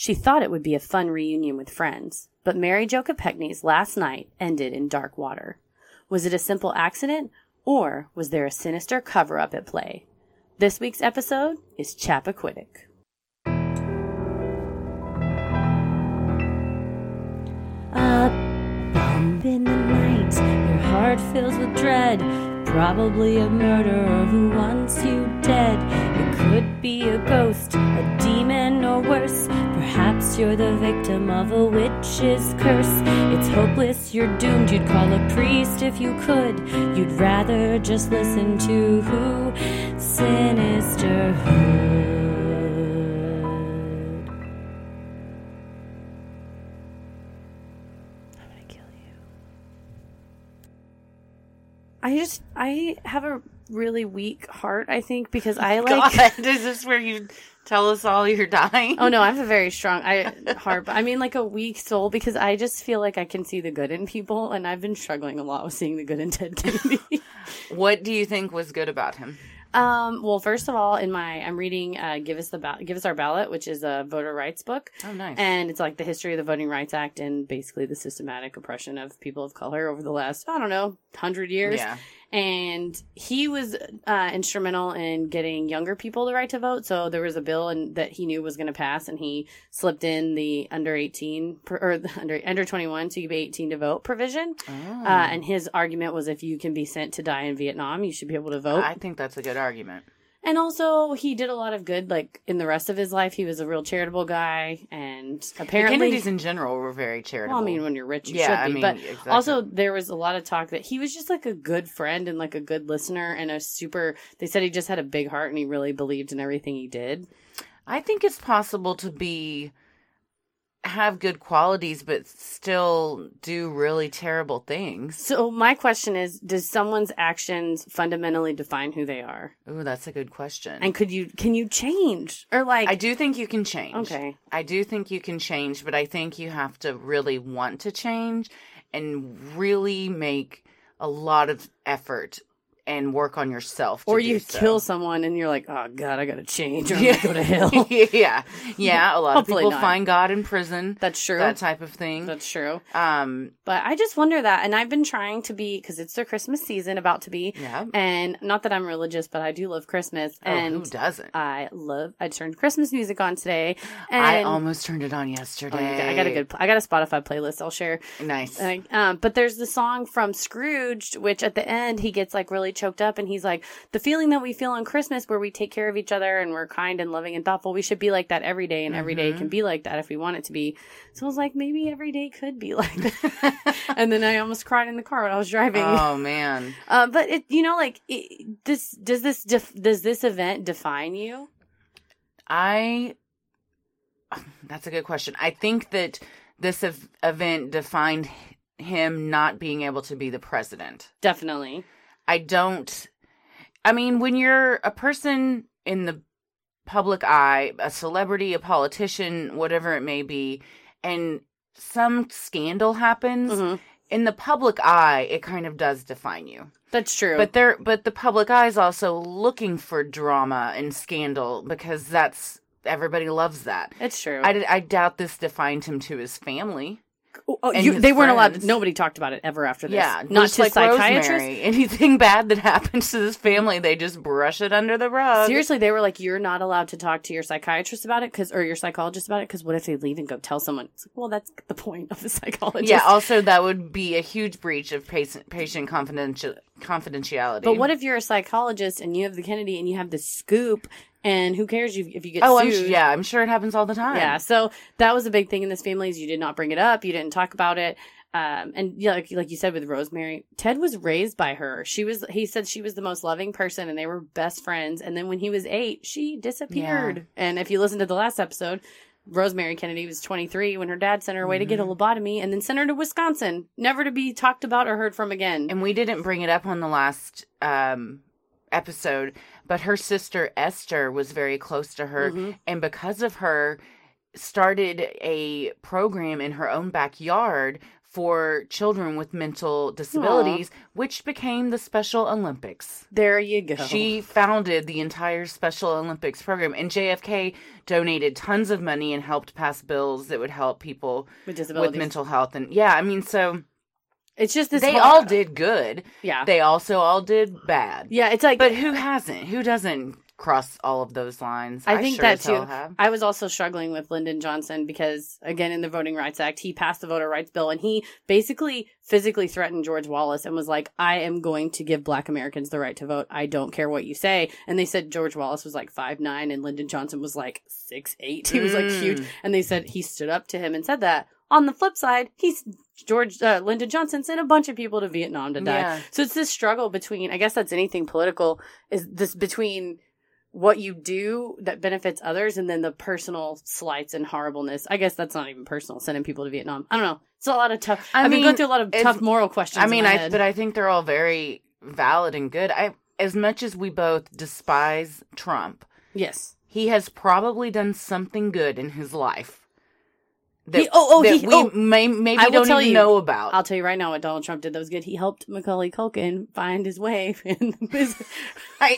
She thought it would be a fun reunion with friends, but Mary Jo Kopechne's last night ended in dark water. Was it a simple accident, or was there a sinister cover up at play? This week's episode is Chappaquiddick. A bump in the night, your heart fills with dread. Probably a murderer who wants you dead. It could be a ghost, a demon, or worse. Perhaps you're the victim of a witch's curse. It's hopeless, you're doomed. You'd call a priest if you could. You'd rather just listen to who? Sinisterhood. I'm gonna kill you. I just I have a really weak heart, I think, because I like God, is this where you tell us all you're dying? Oh no, I have a very strong I heart, I mean like a weak soul because I just feel like I can see the good in people, and I've been struggling a lot with seeing the good in Ted Kennedy. What do you think was good about him? um, well, first of all, in my I'm reading uh, "Give Us the ba- Give Us Our Ballot," which is a voter rights book, Oh, nice. and it's like the history of the Voting Rights Act and basically the systematic oppression of people of color over the last I don't know hundred years. Yeah. And he was uh, instrumental in getting younger people the right to vote. So there was a bill and that he knew was going to pass, and he slipped in the under eighteen or the under under twenty one, so you be eighteen to vote provision. Oh. Uh, and his argument was if you can be sent to die in Vietnam, you should be able to vote. I think that's a good argument. And also, he did a lot of good. Like in the rest of his life, he was a real charitable guy, and The apparently, Kennedys in general were very charitable. well, I mean, when you're rich, you Yeah, should I be. mean, but exactly. also, there was a lot of talk that he was just like a good friend and like a good listener and a super. They said he just had a big heart and he really believed in everything he did. I think it's possible to be have good qualities but still do really terrible things. So my question is: Does someone's actions fundamentally define who they are? Oh, that's a good question. And could you can you change or like? I do think you can change. Okay. I do think you can change, but I think you have to really want to change and really make a lot of effort and work on yourself. To Or you so. kill someone and you're like, oh god, I gotta change or I'm gonna go to hell. yeah, yeah. A lot of people not. find God in prison. That's true. That type of thing. That's true. um, But I just wonder that, and I've been trying to be because it's the Christmas season about to be. Yeah. And not that I'm religious, but I do love Christmas, oh, and who doesn't? I love. I turned Christmas music on today, and I almost turned it on Oh, yesterday. got- I got a good. I got a Spotify playlist. I'll share. nice. Um, but there's the song from Scrooged, which at the end he gets like really choked up, and he's like, "The feeling that we feel on Christmas, where we take care of each other and we're kind and loving and thoughtful, we should be like that every day, and every day Mm-hmm. can be like that if we want it to be." So I was like, maybe every day could be like that. and then I almost cried in the car when I was driving. oh man. Uh, but it, you know, like it, this, does this, def- does this event define you? I That's a good question. I think that this ev- event defined him not being able to be the president. Definitely. I don't I mean when you're a person in the public eye, a celebrity, a politician, whatever it may be, and some scandal happens, Mhm. in the public eye it kind of does define you. That's true. But there but the public eye is also looking for drama and scandal because that's everybody loves that. it's true. I, I doubt this defined him to his family. Oh, oh you, his they weren't allowed. friends. Nobody talked about it ever after this. Yeah, not his like psychiatrist. Rosemary. Anything bad that happens to this family, they just brush it under the rug. Seriously, they were like, "You're not allowed to talk to your psychiatrist about it, because or your psychologist about it, because what if they leave and go tell someone?" It's like, well, that's the point of the psychologist. Yeah. Also, that would be a huge breach of patient patient confidential confidentiality. But what if you're a psychologist and you have the Kennedy and you have the scoop, and who cares if if you get Oh, I'm, sued? s- yeah, I'm sure it happens all the time. Yeah, so that was a big thing in this family is you did not bring it up, you didn't talk about it. Um, and yeah, like, like you said with Rosemary, Ted was raised by her. She was, he said she was the most loving person and they were best friends. And then when he was eight, she disappeared. And if you listen to the last episode, Rosemary Kennedy was 23 when her dad sent her away to get a Mm-hmm. lobotomy and then sent her to Wisconsin, never to be talked about or heard from again. And we didn't bring it up on the last um, episode, but her sister Esther was very close to her, Mm-hmm. and because of her, started a program in her own backyard for children with mental disabilities, which became the Special Olympics. there you go. She founded the entire Special Olympics program, and JFK donated tons of money and helped pass bills that would help people with disabilities. with mental health. And yeah, I mean, so it's just this they whole- all did good. Yeah. They also all did bad. yeah, it's like But who hasn't? Who doesn't cross all of those lines? I think sure that too. have. I was also struggling with Lyndon Johnson because, again, in the Voting Rights Act, he passed the Voter Rights Bill and he basically physically threatened George Wallace and was like, I am going to give black Americans the right to vote. I don't care what you say. And they said George Wallace was like five nine and Lyndon Johnson was like six eight. He was like Mm. huge. And they said he stood up to him and said that. On the flip side, he's George uh, Lyndon Johnson sent a bunch of people to Vietnam to die. Yeah. So it's this struggle between, I guess that's anything political, is this between what you do that benefits others and then the personal slights and horribleness. I guess that's not even personal, sending people to Vietnam. I don't know. It's a lot of tough. I I have been mean, going through a lot of tough moral questions. I mean, I but I think they're all very valid and good. I as much as we both despise Trump, yes. he has probably done something good in his life. That, He- oh, oh, that he- we oh, may, maybe I don't tell even you. know about. I'll tell you right now what Donald Trump did that was good. He helped Macaulay Culkin find his way in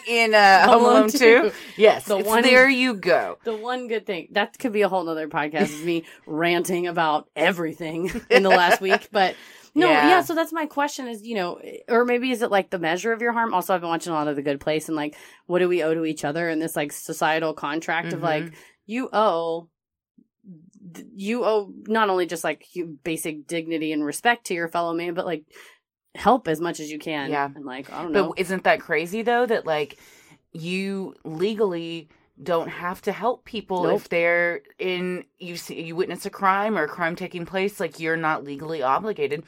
in uh, Home Alone 2. Yes, The one- there you go. the one good thing. That could be a whole nother podcast is me ranting about everything in the last week. But no, Yeah. yeah. So that's my question is, you know, or maybe is it like the measure of your harm? Also, I've been watching a lot of The Good Place and like, what do we owe to each other in this like societal contract of like, you owe, you owe not only just like basic dignity and respect to your fellow man, but like help as much as you can. Yeah. And like, I don't know. But isn't that crazy though that like you legally don't have to help people Nope. if they're in you see you witness a crime or a crime taking place like you're not legally obligated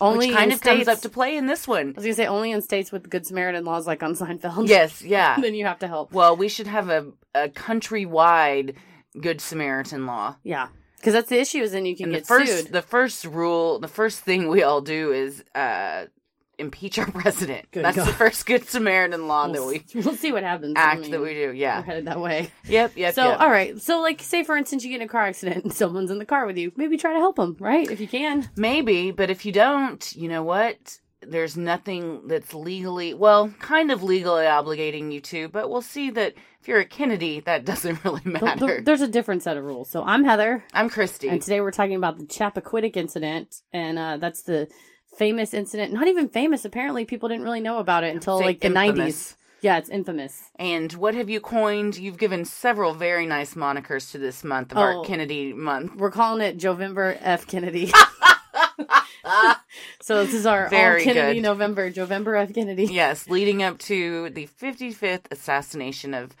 only which kind in of comes states- up to play in this one I was gonna say only in states with Good Samaritan laws like on Seinfeld. yes yeah then you have to help. well we should have a, a countrywide good samaritan law Yeah, because that's the issue. Is then you can and the get first sued. the first rule the first thing we all do is uh impeach our president Good that's God. the first good samaritan law that we'll, we we'll see what happens. I act mean, that we do We're yeah headed that way. yep yep so, yep. all right. So, like, say for instance, you get in a car accident and someone's in the car with you. Maybe try to help them, right? If you can. Maybe, but if you don't, you know what? There's nothing that's legally, well, kind of legally obligating you to, but we'll see that if you're a Kennedy, that doesn't really matter. th- There's a different set of rules. So, I'm Heather, I'm Christy. and today we're talking about the Chappaquiddick incident, and uh, that's the famous incident. Not even famous. Apparently, people didn't really know about it until like the infamous. 90s. Yeah, it's infamous. And what have you coined? You've given several very nice monikers to this month of Oh. our Kennedy month. We're calling it Jovember F. Kennedy. so this is our Very all Kennedy good. November, Jovember F. Kennedy. Yes, leading up to the 55th assassination of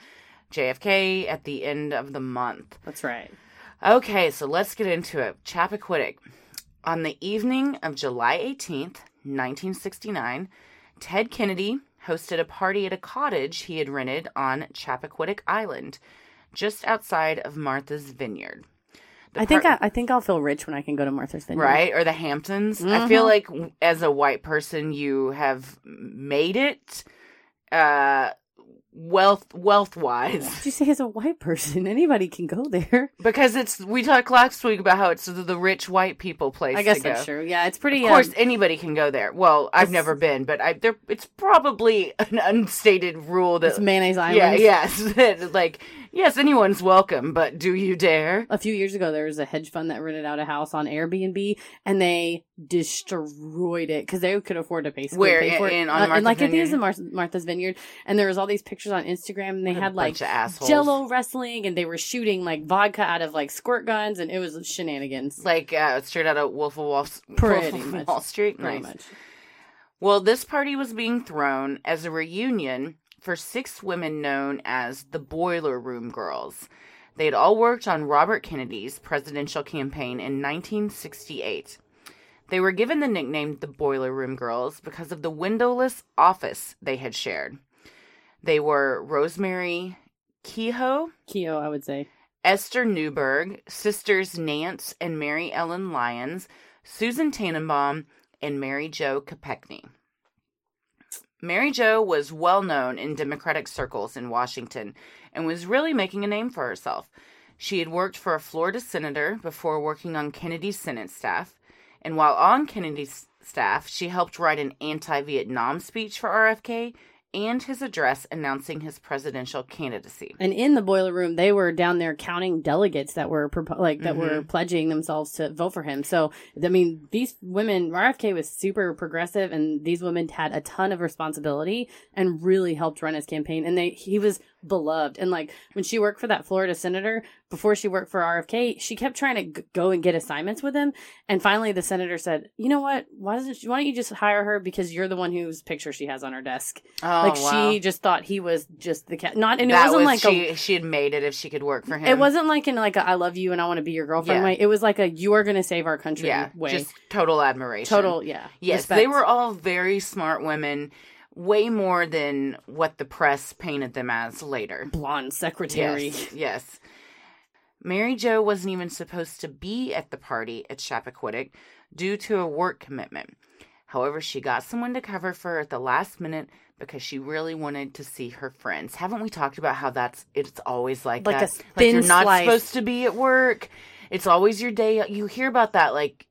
JFK at the end of the month. That's right. Okay, so let's get into it. Chappaquiddick. On the evening of July 18th, 1969, Ted Kennedy hosted a party at a cottage he had rented on Chappaquiddick Island, just outside of Martha's Vineyard. The I think par- I, I think I'll feel rich when I can go to Martha's Vineyard. right or the Hamptons. I feel like as a white person, you have made it, uh, wealth wealth wise. Did you say as a white person, anybody can go there? Because it's we talked last week about how it's the, the rich white people place. I guess to go. that's true. Yeah, it's pretty. Of course, um, anybody can go there. Well, I've never been, but I there it's probably an unstated rule that it's mayonnaise yeah, island. yes, that like Yes, anyone's welcome, but do you dare? A few years ago, there was a hedge fund that rented out a house on Airbnb, and they destroyed it because they could afford to basically Where, pay for in- it. in- on Uh, and Martha's like I think it was Vineyard? in Mar- Martha's Vineyard, and there was all these pictures on Instagram, and they What had like bunch of assholes. Jello wrestling, and they were shooting like vodka out of like squirt guns, and it was shenanigans. Like uh, straight out of Wolf of Wall, Wolf of. Wall Street. Pretty Nice. much. Well, this party was being thrown as a reunion for six women known as the Boiler Room Girls. They had all worked on Robert Kennedy's presidential campaign in 1968. They were given the nickname the Boiler Room Girls because of the windowless office they had shared. They were Rosemary Kehoe, Keo, I would say. Esther Newberg, sisters Nance and Mary Ellen Lyons, Susan Tannenbaum, and Mary Jo Kopechne. Mary Jo was well known in Democratic circles in Washington and was really making a name for herself. She had worked for a Florida senator before working on Kennedy's Senate staff, and while on Kennedy's staff, she helped write an anti Vietnam speech for RFK and his address announcing his presidential candidacy. And in the boiler room, they were down there counting delegates that were like that were mm-hmm. pledging themselves to vote for him. So I mean, these women, RFK was super progressive, and these women had a ton of responsibility and really helped run his campaign. And they he was beloved. And like when she worked for that Florida senator before she worked for RFK, she kept trying to g- go and get assignments with him. And finally, the senator said, "You know what? Why doesn't she, why don't you just hire her because you're the one whose picture she has on her desk." Oh, like wow. she just thought he was just the cat. Not and it that wasn't was like she. a. she had made it if she could work for him. It wasn't like in like a I love you and I want to be your girlfriend Yeah. way. It was like a you are going to save our country Yeah, way. just total admiration. Total, yeah. Yes, Respect. they were all very smart women, way more than what the press painted them as later. blonde secretary. Yes, yes. Mary Jo wasn't even supposed to be at the party at Chappaquiddick due to a work commitment. However, she got someone to cover for her at the last minute because she really wanted to see her friends. Haven't we talked about how that's it's always like, Like a that? like you're not slice. supposed to be at work. It's always your day. You hear about that like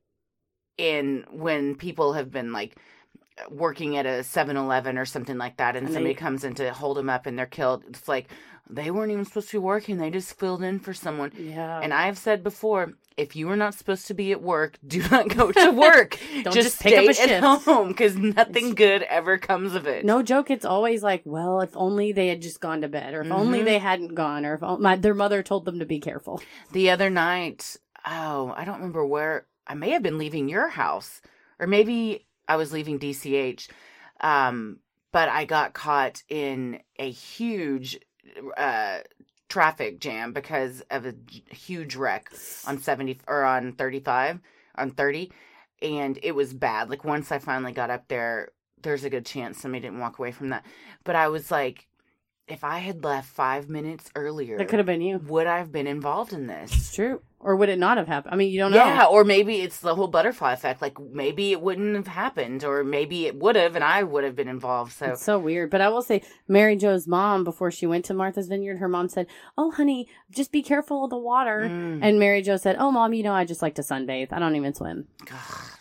in when people have been like working at a 7-Eleven or something like that and, And somebody they- comes in to hold them up and they're killed. It's like they weren't even supposed to be working. They just filled in for someone. Yeah. And I've said before, if you are not supposed to be at work, do not go to work. Don't just, just pick up stay a at shift. home because nothing good ever comes of it. no joke. It's always like, well, if only they had just gone to bed, or if only Mhm. they hadn't gone, or if o- my, their mother told them to be careful. The other night, oh, I don't remember where. I may have been leaving your house, or maybe I was leaving DCH. Um, but I got caught in a huge uh, traffic jam because of a huge wreck on 70 or on 35 on 30 and it was bad like once i finally got up there there's a good chance somebody didn't walk away from that but i was like if i had left five minutes earlier That could have been you. would i have been involved in this It's true. Or would it not have happened? I mean, you don't know. yeah, or maybe it's the whole butterfly effect. Like maybe it wouldn't have happened, or maybe it would have, and I would have been involved. So It's so weird. But I will say, Mary Jo's mom, before she went to Martha's Vineyard, her mom said, Oh, honey, just be careful of the water. Mm. And Mary Jo said, Oh, mom, you know, I just like to sunbathe. I don't even swim.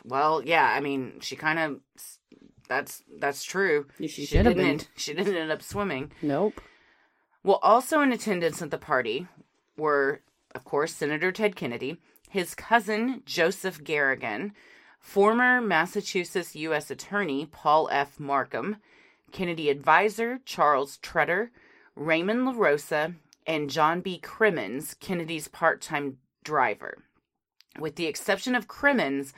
well, yeah. I mean, she kind of that's that's true. Yeah, she should have been. end- She didn't end up swimming. Nope. Well, also in attendance at the party were, of course, Senator Ted Kennedy, his cousin Joseph Garrigan, former Massachusetts U.S. Attorney Paul F. Markham, Kennedy advisor Charles Tretter, Raymond LaRosa, and John B. Crimmins, Kennedy's part time driver. With the exception of Crimmins,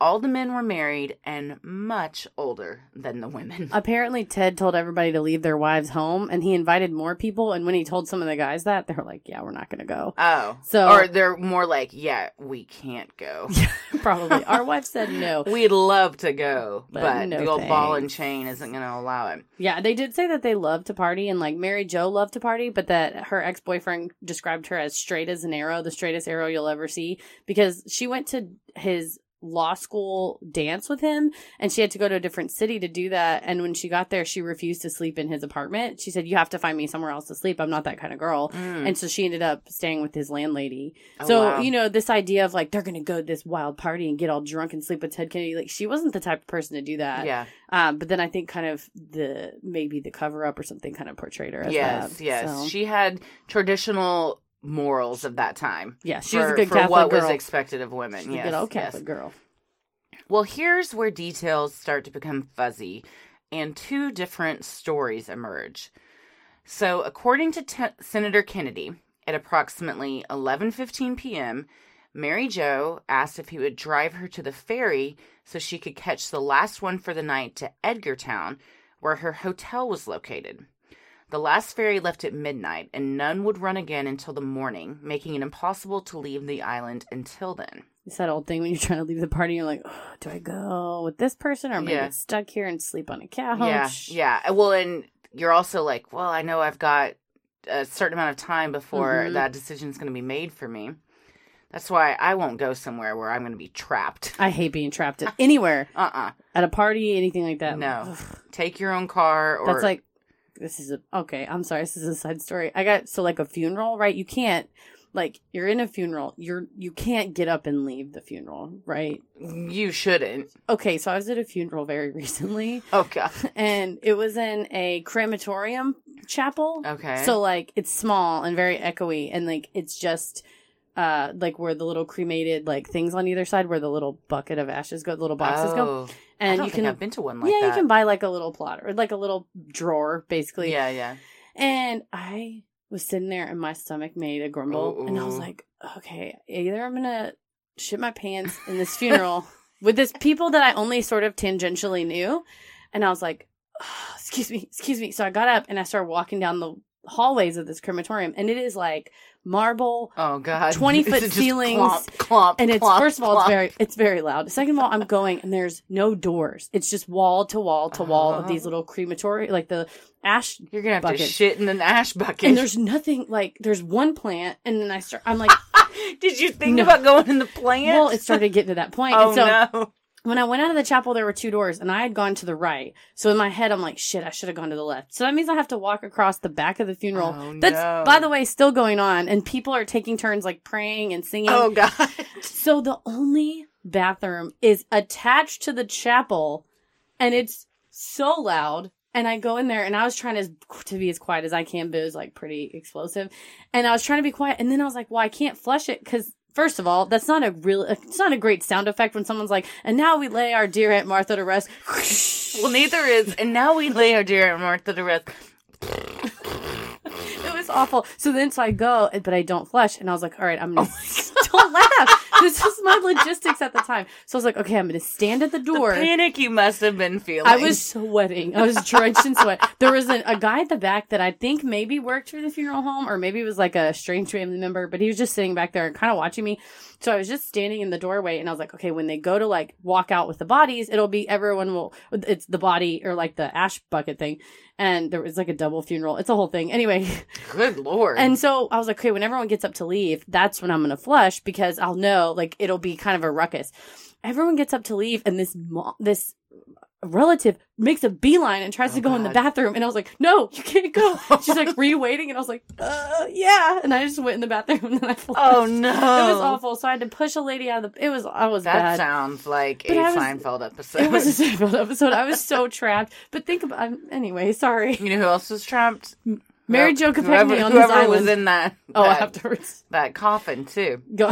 all the men were married and much older than the women. Apparently, Ted told everybody to leave their wives home, and he invited more people. And when he told some of the guys that, they were like, "Yeah, we're not going to go." Oh. So- or they're more like, yeah, we can't go. Probably, our wife said no. We'd love to go, but, But no the old ball and chain isn't going to allow it. Yeah, they did say that they love to party, and like Mary Jo loved to party, but that her ex boyfriend described her as straight as an arrow, the straightest arrow you'll ever see, because she went to his law school dance with him and she had to go to a different city to do that and when she got there she refused to sleep in his apartment she said you have to find me somewhere else to sleep i'm not that kind of girl Mm. and so she ended up staying with his landlady Oh, so wow. you know this idea of like they're gonna go to this wild party and get all drunk and sleep with ted kennedy like she wasn't the type of person to do that yeah. um but then i think kind of the maybe the cover up or something kind of portrayed her as Yes, that. yes. So, She had traditional morals of that time. yeah she for, was a good for catholic what girl was expected of women. She was a good old yes. catholic girl Well, here's where details start to become fuzzy and two different stories emerge. So, according to Te- Senator Kennedy, at approximately 11:15 p.m., Mary Jo asked if he would drive her to the ferry so she could catch the last one for the night to Edgartown, where her hotel was located. The last ferry left at midnight, and none would run again until the morning, making it impossible to leave the island until then. It's that old thing when you're trying to leave the party, you're like, oh, do I go with this person or am I Yeah. get stuck here and sleep on a couch? Yeah, yeah. Well, and you're also like, well, I know I've got a certain amount of time before Mhm. that decision's going to be made for me. That's why I won't go somewhere where I'm going to be trapped. I hate being trapped at anywhere, Uh uh at a party, anything like that. No. Ugh. Take your own car or That's like, this is a, okay, I'm sorry, this is a side story. I got, so like a funeral, right? You can't, like, you're in a funeral, you're, you can't get up and leave the funeral, right? you shouldn't. Okay, so I was at a funeral very recently, Oh god. and it was in a crematorium chapel. Okay. So like it's small and very echoey and like it's just uh like where the little cremated like things on either side where the little bucket of ashes go, the little boxes go. Oh, I And you can I've been to one like Yeah, that. you can buy like a little plot or like a little drawer basically. Yeah, yeah. And I was sitting there and my stomach made a grumble and I was like, okay, either I'm going to shit my pants in this funeral with this people that I only sort of tangentially knew and I was like, "Oh, excuse me, excuse me. So I got up and I started walking down the hallways of this crematorium, and it is like marble. Oh god. 20 foot ceilings, Clomp, clomp, And it's clomp, first of all, it's very it's very loud. Second of all, I'm going and there's no doors. It's just wall to wall to wall of these Oh. little crematory, like the ash. You're gonna have to shit in an ash bucket. And there's nothing like there's one plant, and then I start. I'm like, Did you think No. about going in the plant? well, it started getting to that point. Oh so no. When I went out of the chapel, there were two doors, and I had gone to the right. So in my head, I'm like, shit, I should have gone to the left. So that means I have to walk across the back of the funeral. Oh, That's, no. by the way, still going on, and people are taking turns like praying and singing. Oh god. So the only bathroom is attached to the chapel, and it's so loud. And I go in there, and I was trying to to be as quiet as I can, but it was like pretty explosive. And I was trying to be quiet, and then I was like, "Well, I can't flush it because." First of all, that's not a real, it's not a great sound effect when someone's like, and now we lay our dear Aunt Martha to rest. Well, neither is, and now we lay our dear Aunt Martha to rest. It was awful. So then, so I go, but I don't flush. And I was like, all right, I'm going to, don't laugh. This was my logistics at the time. So I was like, okay, I'm going to stand at the door. Panic you must have been feeling. I was sweating. I was drenched in sweat. There was an, a guy at the back that I think maybe worked for the funeral home or maybe it was like a strange family member, but he was just sitting back there and kind of watching me. So I was just standing in the doorway and I was like, okay, when they go to like walk out with the bodies, it'll be everyone will, it's the body or like the ash bucket thing. And there was like a double funeral. It's a whole thing. Anyway. Good lord. And so I was like, okay, when everyone gets up to leave, that's when I'm going to flush because I'll know like it'll be kind of a ruckus. Everyone gets up to leave and this mo- this relative makes a beeline and tries Oh, to go in the bathroom and I was like, "No, you can't go." She's like, "Were you waiting?" And I was like, "Uh, yeah." And I just went in the bathroom and then I flushed. oh no. It was awful. So I had to push a lady out of the it was I was That bad. sounds like But a was- Seinfeld episode. it was a Seinfeld episode. I was so trapped. But think about anyway, sorry. you know who else was trapped? Mary Whoever- Jo Kopechne whoever, on this whoever was in that oh, afterwards. that coffin too. Go.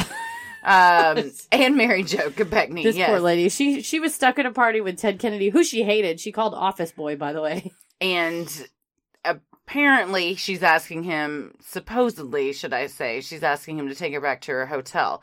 Um, and Mary Jo Kopechne. This yes. poor lady. She she was stuck at a party with Ted Kennedy, who she hated. She called office boy, by the way. and apparently she's asking him supposedly should i say she's asking him to take her back to her hotel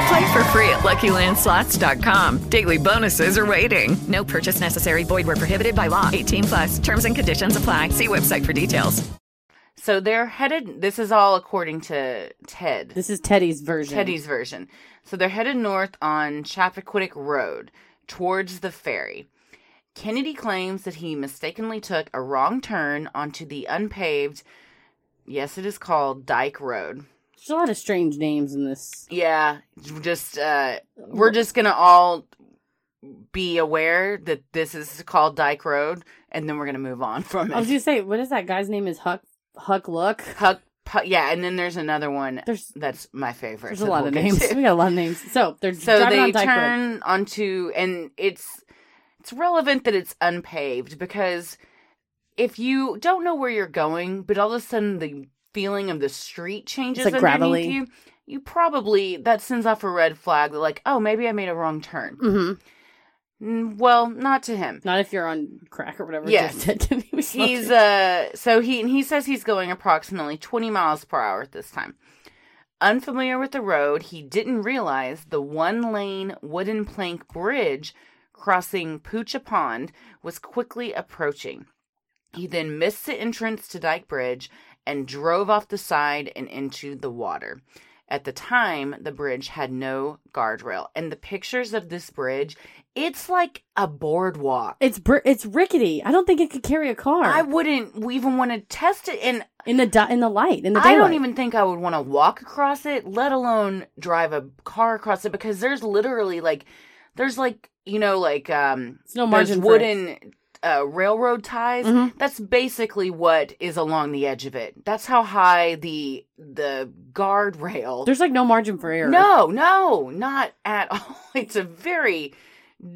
Play for free at LuckyLandSlots.com. Daily bonuses are waiting. No purchase necessary. Void where prohibited by law. 18 plus. Terms and conditions apply. See website for details. So they're headed. This is all according to Ted. This is Teddy's version. Teddy's version. So they're headed north on Chappaquiddick Road towards the ferry. Kennedy claims that he mistakenly took a wrong turn onto the unpaved, yes, it is called Dyke Road. There's a lot of strange names in this. Yeah, just uh we're just going to all be aware that this is called Dyke Road and then we're going to move on from it. I was gonna say, what is that guy's name? Is Huck Huck Look? Huck, Pu- yeah, and then there's another one There's that's my favorite. there's a lot we'll of names. to. We got a lot of names. So they're so they on Dyke Road. turn onto and it's it's relevant that it's unpaved because if you don't know where you're going but all of a sudden the feeling of the street changes like underneath gravelly. you you probably that sends off a red flag that like oh maybe i made a wrong turn hmm Mm, well not to him Not if you're on crack or whatever. Yes. Just said he was he's uh so he he says he's going approximately 20 miles per hour at this time unfamiliar with the road he didn't realize the one lane wooden plank bridge crossing Poucha pond was quickly approaching he then missed the entrance to dyke bridge and drove off the side and into the water. At the time the bridge had no guardrail. And the pictures of this bridge it's like a boardwalk. It's br- it's rickety. I don't think it could carry a car. I wouldn't even want to test it, in in the di- in the light in the I don't even think I would want to walk across it, let alone drive a car across it, because there's literally like, there's like you know like um, There's no margin for wooden uh, railroad ties. Mhm. That's basically what is along the edge of it. That's how high the the guardrail. There's like no margin for error. No, no, not at all. It's a very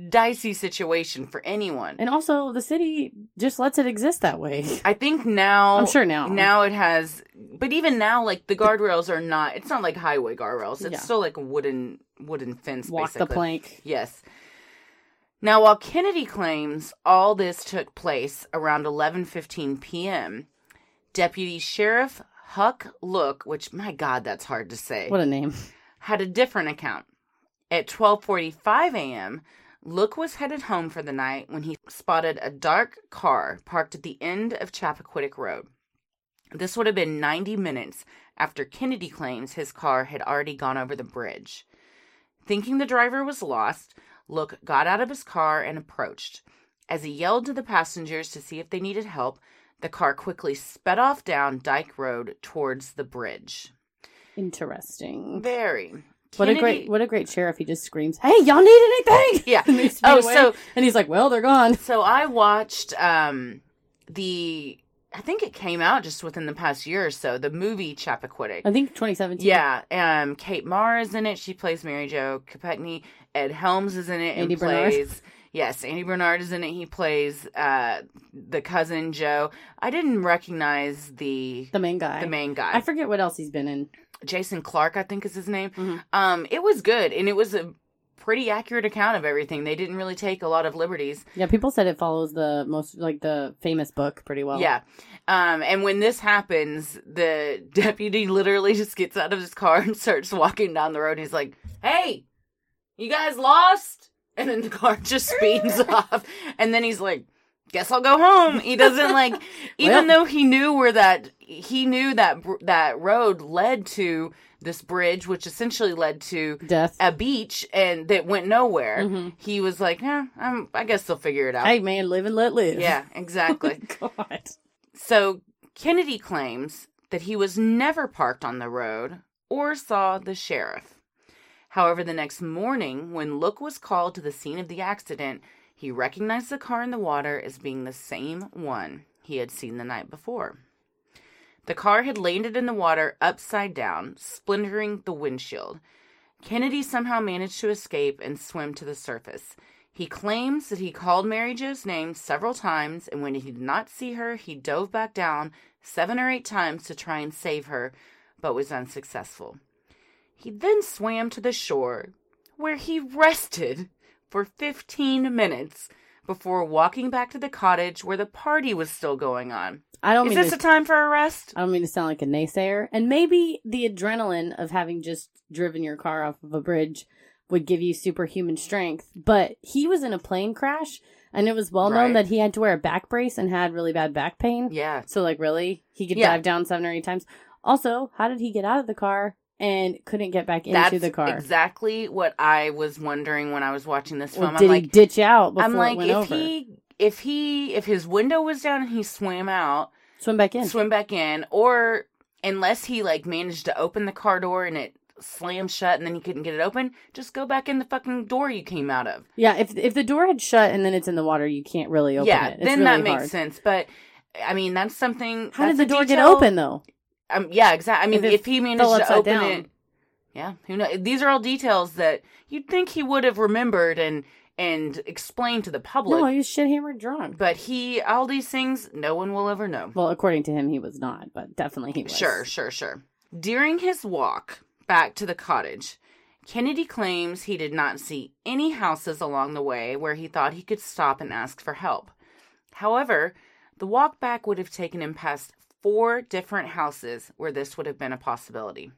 dicey situation for anyone. And also, the city just lets it exist that way. I think now I'm sure now. Now it has but even now like the guardrails are not it's not like highway guardrails. It's Yeah. still like a wooden wooden fence Walk the plank. Yes. Now while Kennedy claims all this took place around 11:15 p.m., Deputy Sheriff Huck Look, which my god that's hard to say What a name. had a different account. At 12:45 a.m., Look was headed home for the night when he spotted a dark car parked at the end of Chappaquiddick Road. This would have been 90 minutes after Kennedy claims his car had already gone over the bridge. Thinking the driver was lost, Look got out of his car and approached. As he yelled to the passengers to see if they needed help, the car quickly sped off down Dyke Road towards the bridge. Interesting. Very. What a great what a great sheriff. He just screams, "Hey, y'all need anything?" Yeah. And Oh, away. so- and he's like, "Well, they're gone." So I watched um the I think it came out just within the past year or so, the movie Chappaquiddick. I think 2017. Yeah, um Kate Mara is in it. She plays Mary Jo Kopechne. Ed Helms is in it and Bernard. plays Yes, Andy Bernard is in it. He plays uh the cousin Joe. I didn't recognize the the main guy. the main guy. I forget what else he's been in. Jason Clarke, I think is his name. Mhm. Um, it was good, and it was a pretty accurate account of everything. They didn't really take a lot of liberties. Yeah, people said it follows the most like the famous book pretty well. Yeah. Um, and when this happens, the deputy literally just gets out of his car and starts walking down the road. He's like, "Hey, you guys lost?" And then the car just speeds off. And then he's like, "Guess I'll go home." He doesn't like, even Well. though he knew where that he knew that that road led to this bridge, which essentially led to Death. a beach and that went nowhere. Mhm. He was like, "Yeah, I'm, I guess they'll figure it out." Hey man, live and let live. Yeah, exactly. God. So Kennedy claims that he was never parked on the road or saw the sheriff. However, the next morning, when Look was called to the scene of the accident, he recognized the car in the water as being the same one he had seen the night before. The car had landed in the water upside down, splintering the windshield. Kennedy somehow managed to escape and swim to the surface. He claims that he called Mary Jo's name several times, and when he did not see her, he dove back down seven or eight times to try and save her, but was unsuccessful. He then swam to the shore, where he rested for 15 minutes before walking back to the cottage where the party was still going on. I don't Is mean this to, a time for a rest? I don't mean to sound like a naysayer, and maybe the adrenaline of having just driven your car off of a bridge would give you superhuman strength. But he was in a plane crash, and it was well known Right. that he had to wear a back brace and had really bad back pain. Yeah. So, like, really, he could Yeah. dive down seven or eight times. Also, how did he get out of the car and couldn't get back into That's the car? That's exactly what I was wondering when I was watching this film. did I'm like, he ditch out before I'm like, if over? he, if he, if his window was down and he swam out, Swim back in. swim back in, or unless he like managed to open the car door and it slammed shut and then he couldn't get it open, just go back in the fucking door you came out of. Yeah, if if the door had shut and then it's in the water, you can't really open yeah, it. It's then really that makes hard. sense. But I mean, that's something. How did the door get open though? Um, yeah, exactly. I mean, If if, he managed to open down. it, yeah, who knows? These are all details that you'd think he would have remembered and and explained to the public. No, he was shit hammered drunk. but he, all these things, no one will ever know. Well, according to him, he was not, but definitely he was. Sure, sure, sure. During his walk back to the cottage, Kennedy claims he did not see any houses along the way where he thought he could stop and ask for help. However, the walk back would have taken him past four different houses where this would have been a possibility.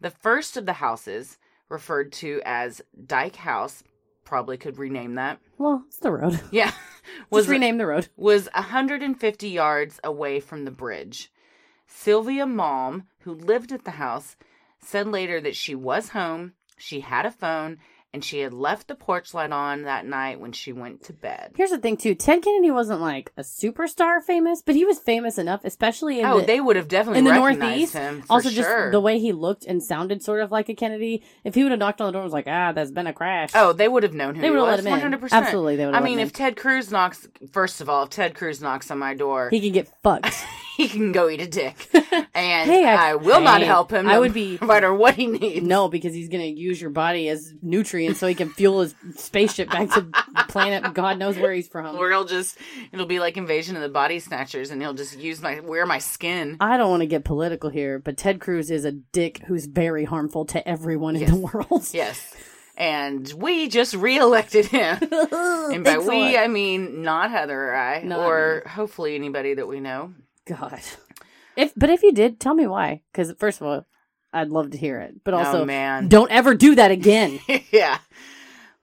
The first of the houses, referred to as Dyke House, probably could rename that. Well, it's the road. Yeah. Just rename the road. was 150 yards away from the bridge. Sylvia Malm, who lived at the house, said later that she was home, she had a phone, and she had left the porch light on that night when she went to bed. Here's the thing, too. Ted Kennedy wasn't like a superstar famous, but he was famous enough, especially in oh, the, they would have definitely in the recognized Northeast. also, sure. just the way he looked and sounded sort of like a Kennedy. If he would have knocked on the door and was like, ah, there's been a crash. Oh, they would have known who They would've was. let him in. 100%. Absolutely, they would've I mean, if in. Ted Cruz knocks, first of all, if Ted Cruz knocks on my door, he can get fucked. he can go eat a dick, and Hey, I- I, will not help him. I no would be- no matter what he needs. no, because he's going to use your body as nutrients so he can fuel his spaceship back to planet God knows where he's from. Or he'll just it'll be like invasion of the body snatchers and he'll just use my wear my skin. I don't want to get political here, but Ted Cruz is a dick who's very harmful to everyone in the world. Yes. And we just reelected him. and by Thanks we. I mean not Heather or I. Or hopefully anybody that we know. God. If but if you did, tell me why. Because first of all, I'd love to hear it. But oh, also, oh man. don't ever do that again. yeah.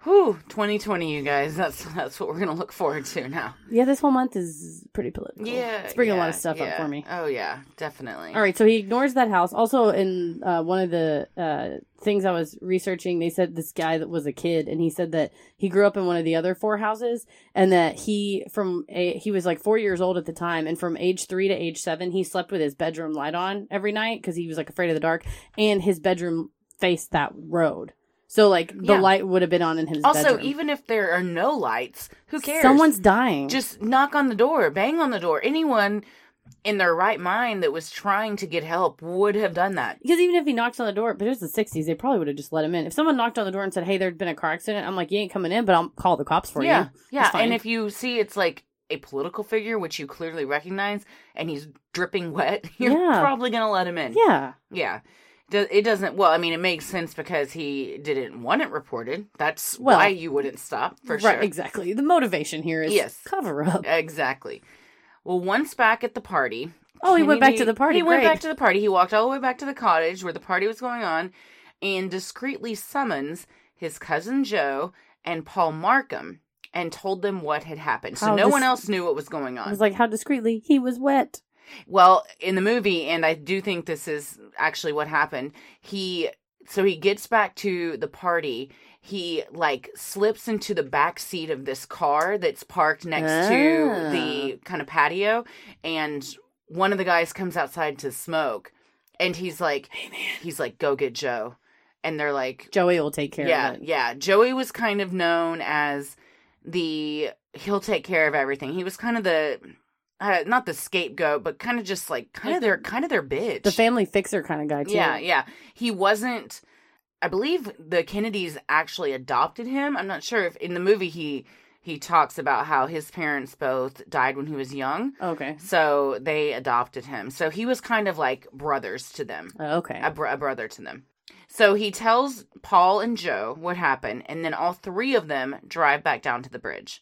Whew, 2020, you guys. That's that's what we're gonna look forward to now. yeah, this whole month is pretty political. Yeah, it's bringing a lot of stuff up for me. Oh yeah, definitely. All right, so he ignores that house. Also, in uh, one of the uh, things I was researching, they said this guy that was a kid, and he said that he grew up in one of the other four houses, and that he from a, he was like four years old at the time, and from age three to age seven, he slept with his bedroom light on every night because he was like afraid of the dark, and his bedroom faced that road, so like the Yeah. light would have been on in his Also, bedroom. even if there are no lights, who cares? Someone's dying. just knock on the door, bang on the door. Anyone in their right mind that was trying to get help would have done that. Because even if he knocks on the door, but it was the 60s, they probably would have just let him in. If someone knocked on the door and said, hey, there'd been a car accident, I'm like, you ain't coming in, but I'll call the cops for yeah, you. yeah. yeah. And if you see it's like a political figure, which you clearly recognize, and he's dripping wet, you're Yeah. probably gonna let him in. Yeah. yeah. It doesn't. Well, I mean, it makes sense because he didn't want it reported. That's Well, why you wouldn't stop for sure. right, sure. exactly. The motivation here is Yes. cover up. Exactly. Well, once back at the party. Oh, he went back to the party. He went back to the party. He walked all the way back to the cottage where the party was going on and discreetly summons his cousin Joe and Paul Markham and told them what had happened. So How no dis- one else knew what was going on. was like, how discreetly? He was wet. Well, in the movie, and I do think this is actually what happened, he so he gets back to the party. He like slips into the back seat of this car that's parked next Ah. to the kind of patio and one of the guys comes outside to smoke, and he's like, "Hey man," he's like, "Go get Joe," and they're like, Joey will take care yeah, of it. yeah. Joey was kind of known as the he'll take care of everything. He was kind of the uh, not the scapegoat, but kind of just like kind of their kind of their bitch. The family fixer kind of guy too. Yeah, yeah. He wasn't. I believe the Kennedys actually adopted him. I'm not sure if in the movie he he talks about how his parents both died when he was young. Okay. So they adopted him. So he was kind of like brothers to them Uh, okay. a, br- a brother to them. So he tells Paul and Joe what happened, and then all three of them drive back down to the bridge.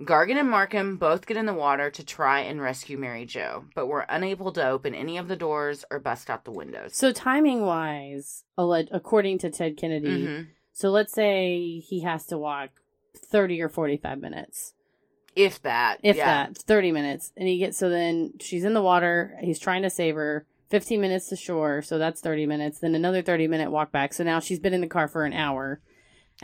Gargan and Markham both get in the water to try and rescue Mary Jo, but were unable to open any of the doors or bust out the windows. So timing wise, according to Ted Kennedy, Mhm. so let's say he has to walk thirty or forty-five minutes, If that. if yeah. that, thirty minutes, and he gets so then she's in the water. He's trying to save her. Fifteen minutes to shore, so that's thirty minutes. Then another thirty minute walk back. So now she's been in the car for an hour,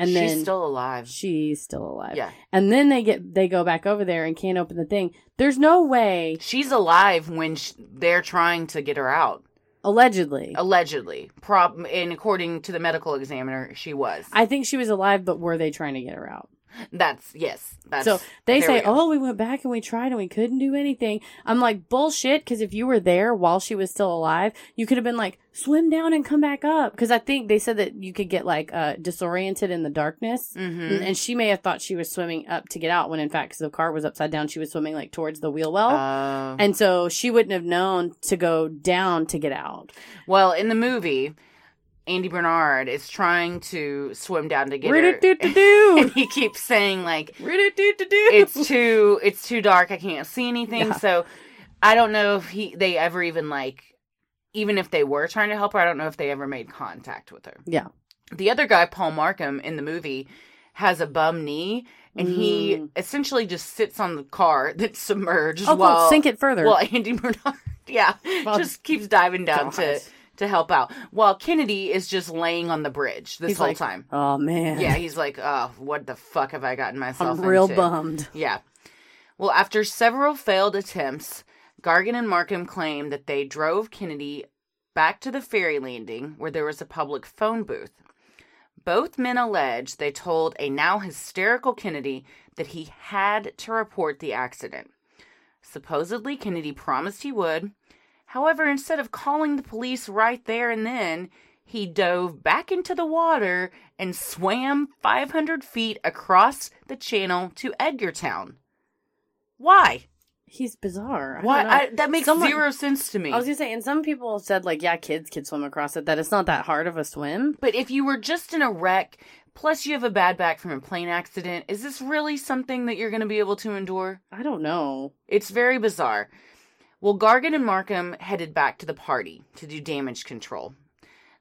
and She's then still alive. she's still alive. Yeah. and then they get they go back over there and can't open the thing. There's no way, She's alive when sh- they're trying to get her out. allegedly. Allegedly. Prob- and according to the medical examiner, she was. I think she was alive, but were they trying to get her out? That's, yes. That's, so they say, we "Oh, we went back and we tried and we couldn't do anything." I'm like, "Bullshit!" Because if you were there while she was still alive, you could have been like, "Swim down and come back up." Because I think they said that you could get like uh, disoriented in the darkness, Mhm. and, she may have thought she was swimming up to get out when, in fact, because the car was upside down, she was swimming like towards the wheel well, Oh. and so she wouldn't have known to go down to get out. Well, in the movie, Andy Bernard is trying to swim down to get her, and he keeps saying like, "It's too, it's too dark. I can't see anything." Yeah. So, I don't know if he, they ever even like, even if they were trying to help her, I don't know if they ever made contact with her. Yeah. The other guy, Paul Markham, in the movie, has a bum knee, and he Mm. essentially just sits on the car that's submerged. Oh, cool. while Sink it further. Well, Andy Bernard, yeah, Well, just keeps diving down to God. to help out, while Kennedy is just laying on the bridge this He's whole like, time. Oh man. Yeah, he's like, oh, what the fuck have I gotten myself I'm real into? bummed. Yeah. Well, after several failed attempts, Gargan and Markham claimed that they drove Kennedy back to the ferry landing where there was a public phone booth. Both men allege they told a now hysterical Kennedy that he had to report the accident. Supposedly, Kennedy promised he would. However, instead of calling the police right there and then, he dove back into the water and swam 500 feet across the channel to Edgartown. Why? He's bizarre. I Why? I, that makes Someone- zero sense to me. I was gonna say, and some people said like, yeah, kids could swim across it. That it's not that hard of a swim. But if you were just in a wreck, plus you have a bad back from a plane accident, is this really something that you're going to be able to endure? I don't know. It's very bizarre. Well, Gargan and Markham headed back to the party to do damage control.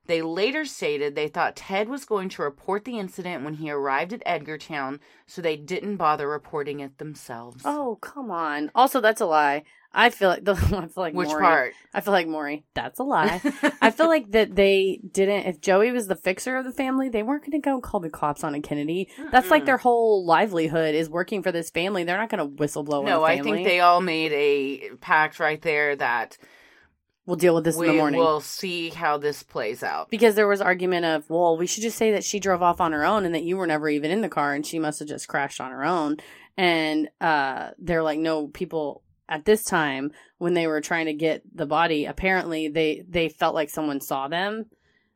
They later stated they thought Ted was going to report the incident when he arrived at Edgartown, so they didn't bother reporting it themselves. Oh come on. Also, that's a lie. I feel like the I feel like Which Maury- part? I feel like Maury. That's a lie. I feel like that they didn't. If Joey was the fixer of the family, they weren't going to go and call the cops on a Kennedy. That's like their whole livelihood is working for this family. They're not going to whistleblow. No, I think they all made a pact right there that We'll deal with this we in the morning. We will see how this plays out. Because there was argument of, well, we should just say that she drove off on her own and that you were never even in the car and she must have just crashed on her own. And uh, they're like, no, people at this time when they were trying to get the body, apparently they they felt like someone saw them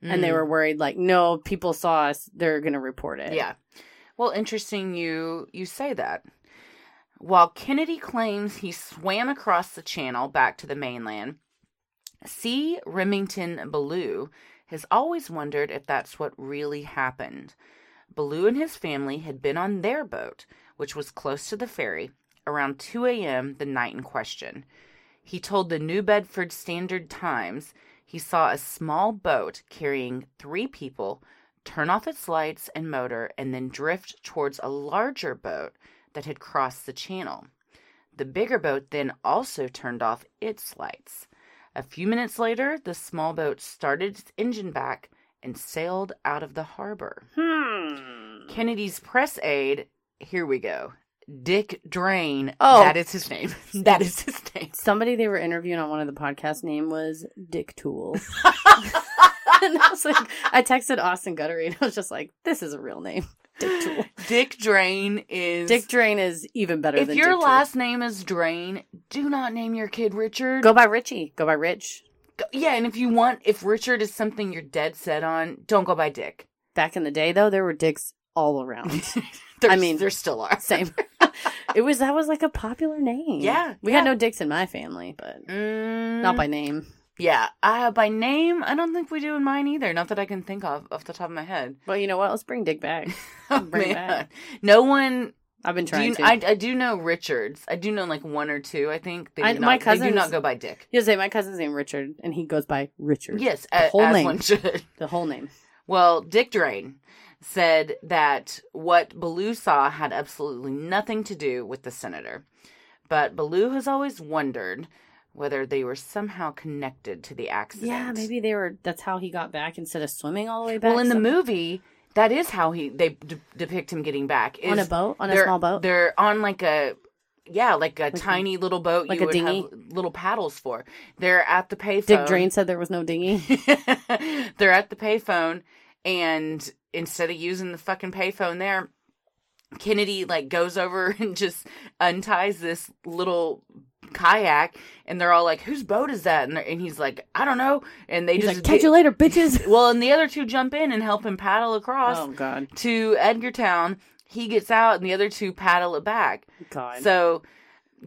and they Mm. were worried like, no, people saw us, they're gonna report it. Yeah. Well, interesting you you say that. While Kennedy claims he swam across the channel back to the mainland, C. Remington Ballou has always wondered if that's what really happened. Ballou and his family had been on their boat, which was close to the ferry, around 2 a.m. the night in question. He told the New Bedford Standard Times he saw a small boat carrying three people turn off its lights and motor and then drift towards a larger boat that had crossed the channel. The bigger boat then also turned off its lights. A few minutes later, the small boat started its engine back and sailed out of the harbor. Hmm. Kennedy's press aide, here we go. Dick Drain. Oh. That is his name. that is his name. Somebody they were interviewing on one of the podcast name was Dick Tool. and I was like, I texted Austin Guttery and I was just like, this is a real name. Dick Tool. Dick Drain is. Dick Drain is even better if than your Dick Tool. last name is Drain, do not name your kid Richard. Go by Richie. Go by Rich. Go- yeah, and if you want, if Richard is something you're dead set on, don't go by Dick. Back in the day, though, there were dicks all around. I mean, there still are. same. it was that was like a popular name. Yeah, we yeah. had no dicks in my family, but Mm, not by name. Yeah, uh, by name, I don't think we do in mine either. Not that I can think of off the top of my head. Well, you know what? Let's bring Dick back. Oh, Bring back. No one. I've been Do trying you, to. I, I do know Richards. I do know like one or two. I think they do I- not. my they cousins- do not go by Dick. You say my cousin's name Richard, and he goes by Richard. Yes, the a- whole name. The whole name. Well, Dick Drain said that what Ballou saw had absolutely nothing to do with the senator. But Ballou has always wondered whether they were somehow connected to the accident. Yeah, maybe they were. That's how he got back instead of swimming all the way back. Well, in the movie, that is how he they de- depict him getting back On a boat? On a small boat? They're on like a yeah, like a tiny little boat like you a would dinghy? have little paddles for. They're at the payphone. Dick Drain said there was no dinghy. they're at the payphone and instead of using the fucking payphone there kennedy like goes over and just unties this little kayak and they're all like whose boat is that? And, and he's like i don't know. And they He's just like, catch you later, bitches. well and the other two jump in and help him paddle across Oh God, to edgartown. He gets out and the other two paddle it back. God. so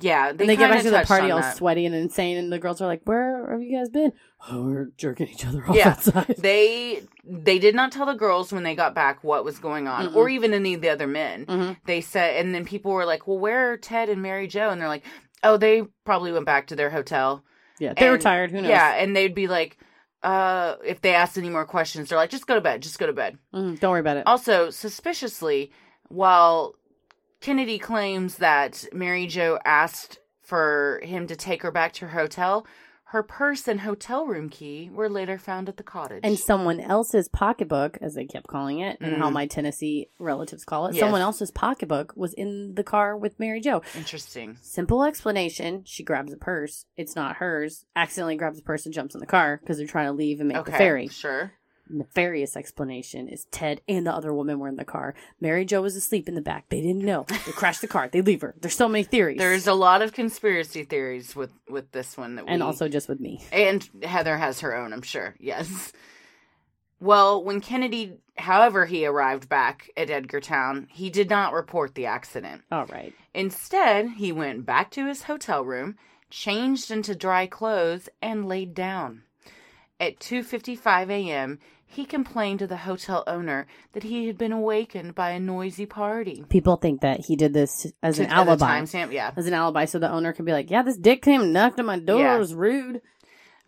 yeah they, and they get back to the party all that. sweaty and insane, and the girls are like, "Where have you guys been? Oh, we're jerking each other off yeah outside." they they did not tell the girls when they got back what was going on or even any of the other men Mhm. they said and then people were like well where are ted and mary jo and they're like oh they probably went back to their hotel Yeah, they were tired. Who knows? yeah and they'd be like uh if they asked any more questions they're like just go to bed just go to bed Mhm, don't worry about it. also suspiciously while kennedy claims that mary Jo asked for him to take her back to her hotel her purse and hotel room key were later found at the cottage and someone else's pocketbook, as they kept calling it, and how Mhm. my Tennessee relatives call it, Yes. someone else's pocketbook was in the car with Mary Jo. Interesting. Simple explanation. She grabs a purse. It's not hers. Accidentally grabs a purse and jumps in the car because they're trying to leave and make Okay, the ferry. sure. Nefarious explanation is Ted and the other woman were in the car. Mary Jo was asleep in the back. They didn't know. They crashed the car. They leave her. There's so many theories. There's a lot of conspiracy theories with with this one that we and also just with me. and Heather has her own, I'm sure. Yes. Well, when Kennedy, however, he arrived back at Edgartown, he did not report the accident. All right. Instead, he went back to his hotel room, changed into dry clothes, and laid down. At 2:55 a.m., he complained to the hotel owner that he had been awakened by a noisy party. People think that he did this as To- an a alibi. timestamp, yeah. As an alibi, so the owner can be like, "Yeah, this dick came and knocked on my door. Yeah. It was rude."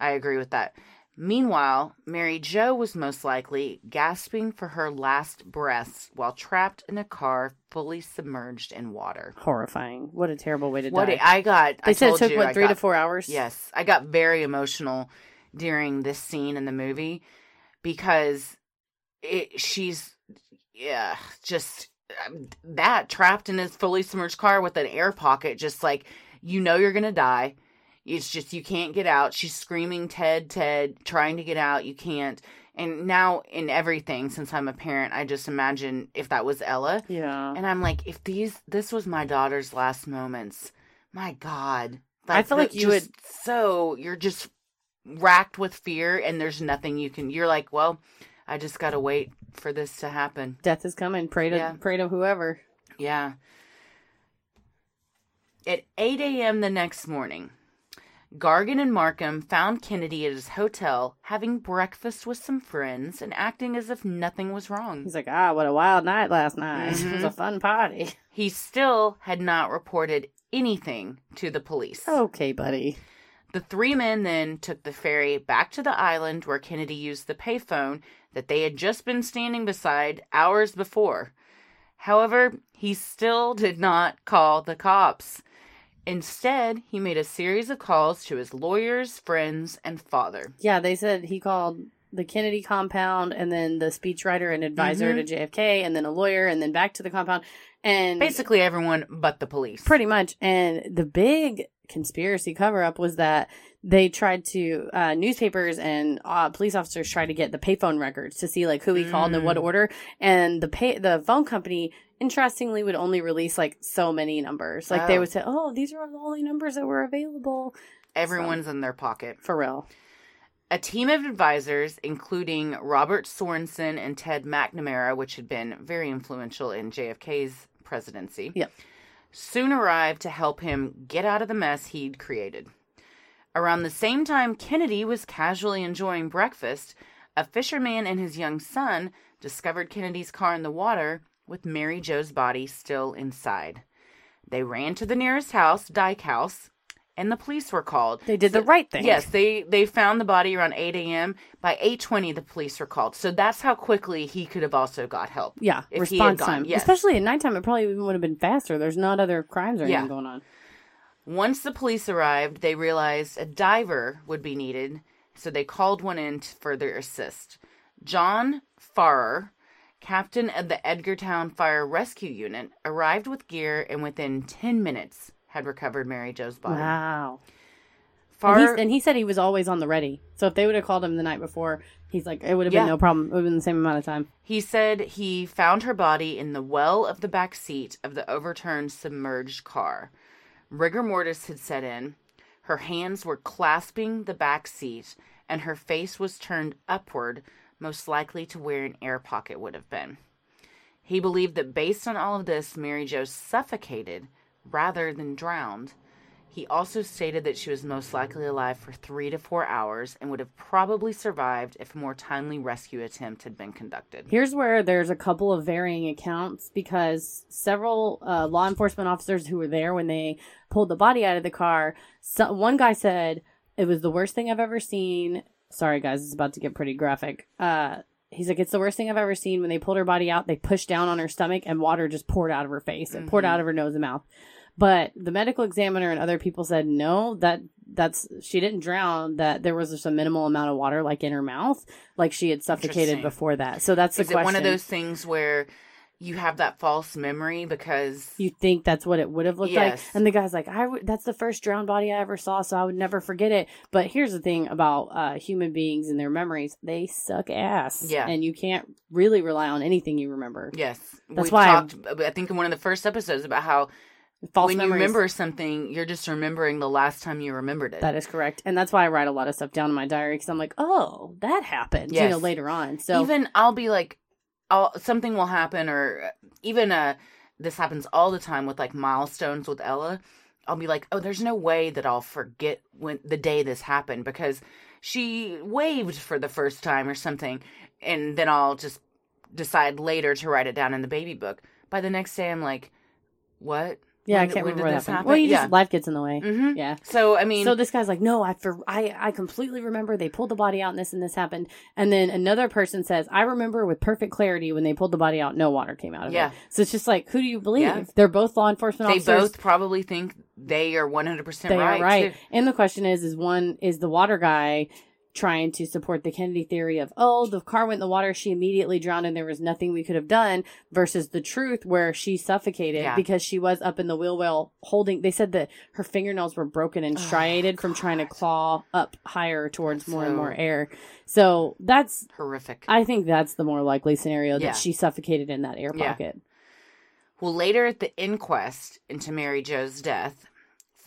I agree with that. Meanwhile, Mary Jo was most likely gasping for her last breaths while trapped in a car fully submerged in water. Horrifying. What a terrible way to What die. I got, They I said it took, you, what, three to four hours? Yes, I got very emotional during this scene in the movie because it, she's yeah, just um, that trapped in his fully submerged car with an air pocket, just like you know you're gonna die. It's just you can't get out. She's screaming, Ted, Ted, trying to get out. You can't. And now in everything, since I'm a parent, I just imagine if that was Ella. Yeah. And I'm like, if these, this was my daughter's last moments, my God. I feel like you just So you're just racked with fear, and there's nothing you can. You're like, well, I just gotta wait for this to happen. Death is coming. Pray to Yeah. pray to whoever. Yeah. At 8 a.m. the next morning, Gargan and Markham found Kennedy at his hotel having breakfast with some friends and acting as if nothing was wrong. He's like, ah, what a wild night last night. It was a Mhm. fun party. He still had not reported anything to the police. Okay, buddy. The three men then took the ferry back to the island where Kennedy used the payphone that they had just been standing beside hours before. However, he still did not call the cops. Instead, he made a series of calls to his lawyers, friends, and father. Yeah, they said he called the Kennedy compound and then the speechwriter and advisor Mhm. to JFK and then a lawyer and then back to the compound and Basically, everyone but the police. pretty much and the big conspiracy cover up was that they tried to uh, newspapers and uh, police officers tried to get the payphone records to see like who he called and in what Mm. order and the pay the phone company interestingly would only release like so many numbers like they Oh. would say oh these are the only numbers that were available Everyone's in their pocket. for real A team of advisors, including Robert Sorensen and Ted McNamara, which had been very influential in JFK's presidency, Yep. Soon arrived to help him get out of the mess he'd created. Around the same time Kennedy was casually enjoying breakfast, a fisherman and his young son discovered Kennedy's car in the water with Mary Jo's body still inside. They ran to the nearest house, Dyke House, and the police were called. They did the right thing. Yes, they they found the body around 8 a.m. By 8:20, the police were called. So that's how quickly he could have also got help. Yeah, if he had response gone. time. Yes. Especially at nighttime, it probably even would have been faster. There's not other crimes or anything Yeah. going on. Once the police arrived, they realized a diver would be needed, so they called one in to further assist. John Farrar, captain of the Edgartown Fire Rescue Unit, arrived with gear and within 10 minutes had recovered Mary Jo's body. Wow. And, he, and he said he was always on the ready. So if they would have called him the night before, he's like, it would have been no problem. It would have been the same amount of time. he said he found her body in the well of the back seat of the overturned submerged car. Rigor mortis had set in. Her hands were clasping the back seat, and her face was turned upward, most likely to where an air pocket would have been. He believed that based on all of this, Mary Jo suffocated rather than drowned. He also stated that she was most likely alive for three to four hours and would have probably survived if a more timely rescue attempt had been conducted. Here's where there's a couple of varying accounts because several uh, law enforcement officers who were there when they pulled the body out of the car, so, one guy said it was the worst thing I've ever seen. Sorry, guys, it's about to get pretty graphic. Uh, he's like, it's the worst thing I've ever seen. When they pulled her body out, they pushed down on her stomach and water just poured out of her face and poured Mhm. out of her nose and mouth. But the medical examiner and other people said no, that that's she didn't drown. That there was just a minimal amount of water, like in her mouth, like she had suffocated before that. So that's the Is it question. one of those things where you have that false memory because you think that's what it would have looked Yes. like? And the guy's like, I. That's the first drowned body I ever saw, so I would never forget it. But here's the thing about uh, human beings and their memories: they suck ass. Yeah. and you can't really rely on anything you remember. yes, That's we why I- talked. I think in one of the first episodes about how False when memories. you remember something, you're just remembering the last time you remembered it. That is correct, and that's why I write a lot of stuff down in my diary because I'm like, oh, that happened. You know, later on. So even I'll be like, I'll, something will happen, or even uh, this happens all the time with like milestones with Ella. I'll be like, oh, there's no way that I'll forget when the day this happened because she waved for the first time or something, and then I'll just decide later to write it down in the baby book. By the next day, I'm like, what? Yeah, I can't when remember what this happened. happen? Well, you Yeah. just life gets in the way. Mhm. Yeah. So I mean, so this guy's like, no, I for I I completely remember they pulled the body out and this and this happened, and then another person says, I remember with perfect clarity when they pulled the body out, no water came out of Yeah. it. So it's just like, who do you believe? Yeah. They're both law enforcement they officers. both probably think they are one hundred percent they right. are right. too. And the question is, is one is the water guy trying to support the Kennedy theory of, oh, the car went in the water, she immediately drowned, and there was nothing we could have done, versus the truth where she suffocated Yeah. because she was up in the wheel well holding. They said that her fingernails were broken and oh, striated from trying to claw up higher towards more and more air. So that's horrific. I think that's the more likely scenario that Yeah. she suffocated in that air Yeah. pocket. Well, later at the inquest into Mary Jo's death,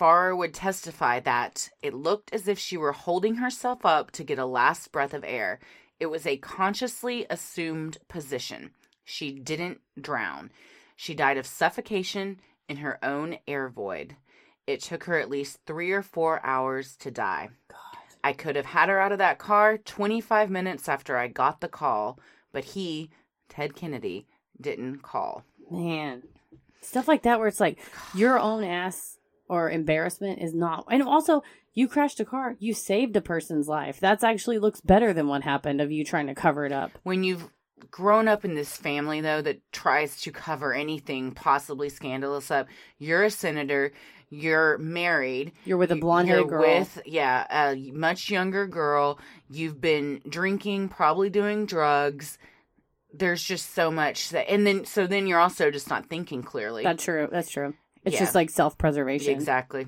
Farrar would testify that it looked as if she were holding herself up to get a last breath of air. It was a consciously assumed position. She didn't drown. She died of suffocation in her own air void. It took her at least three or four hours to die. I could have had her out of that car 25 minutes after I got the call, but he, Ted Kennedy, didn't call. Man, stuff like that where it's like your own ass or embarrassment is not, and also you crashed a car, you saved a person's life. That's actually looks better than what happened of you trying to cover it up. When you've grown up in this family, though, that tries to cover anything possibly scandalous up, you're a senator, you're married, You're with a blonde haired girl. with, yeah, a much younger girl, you've been drinking, probably doing drugs. There's just so much that, and then, so then you're also just not thinking clearly. That's true. That's true. It's Yeah. just like self preservation. Exactly.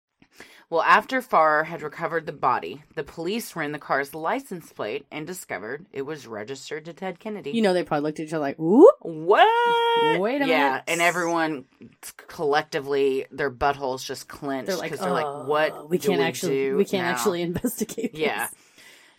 Well, after Farrar had recovered the body, the police ran the car's license plate and discovered it was registered to Ted Kennedy. You know, they probably looked at each other like, whoop. What? Wait a minute!" yeah, and everyone collectively, their buttholes just clenched They're like, because they're "Oh, like, "What? we do can't we actually, do we can't now?" actually investigate. This. Yeah.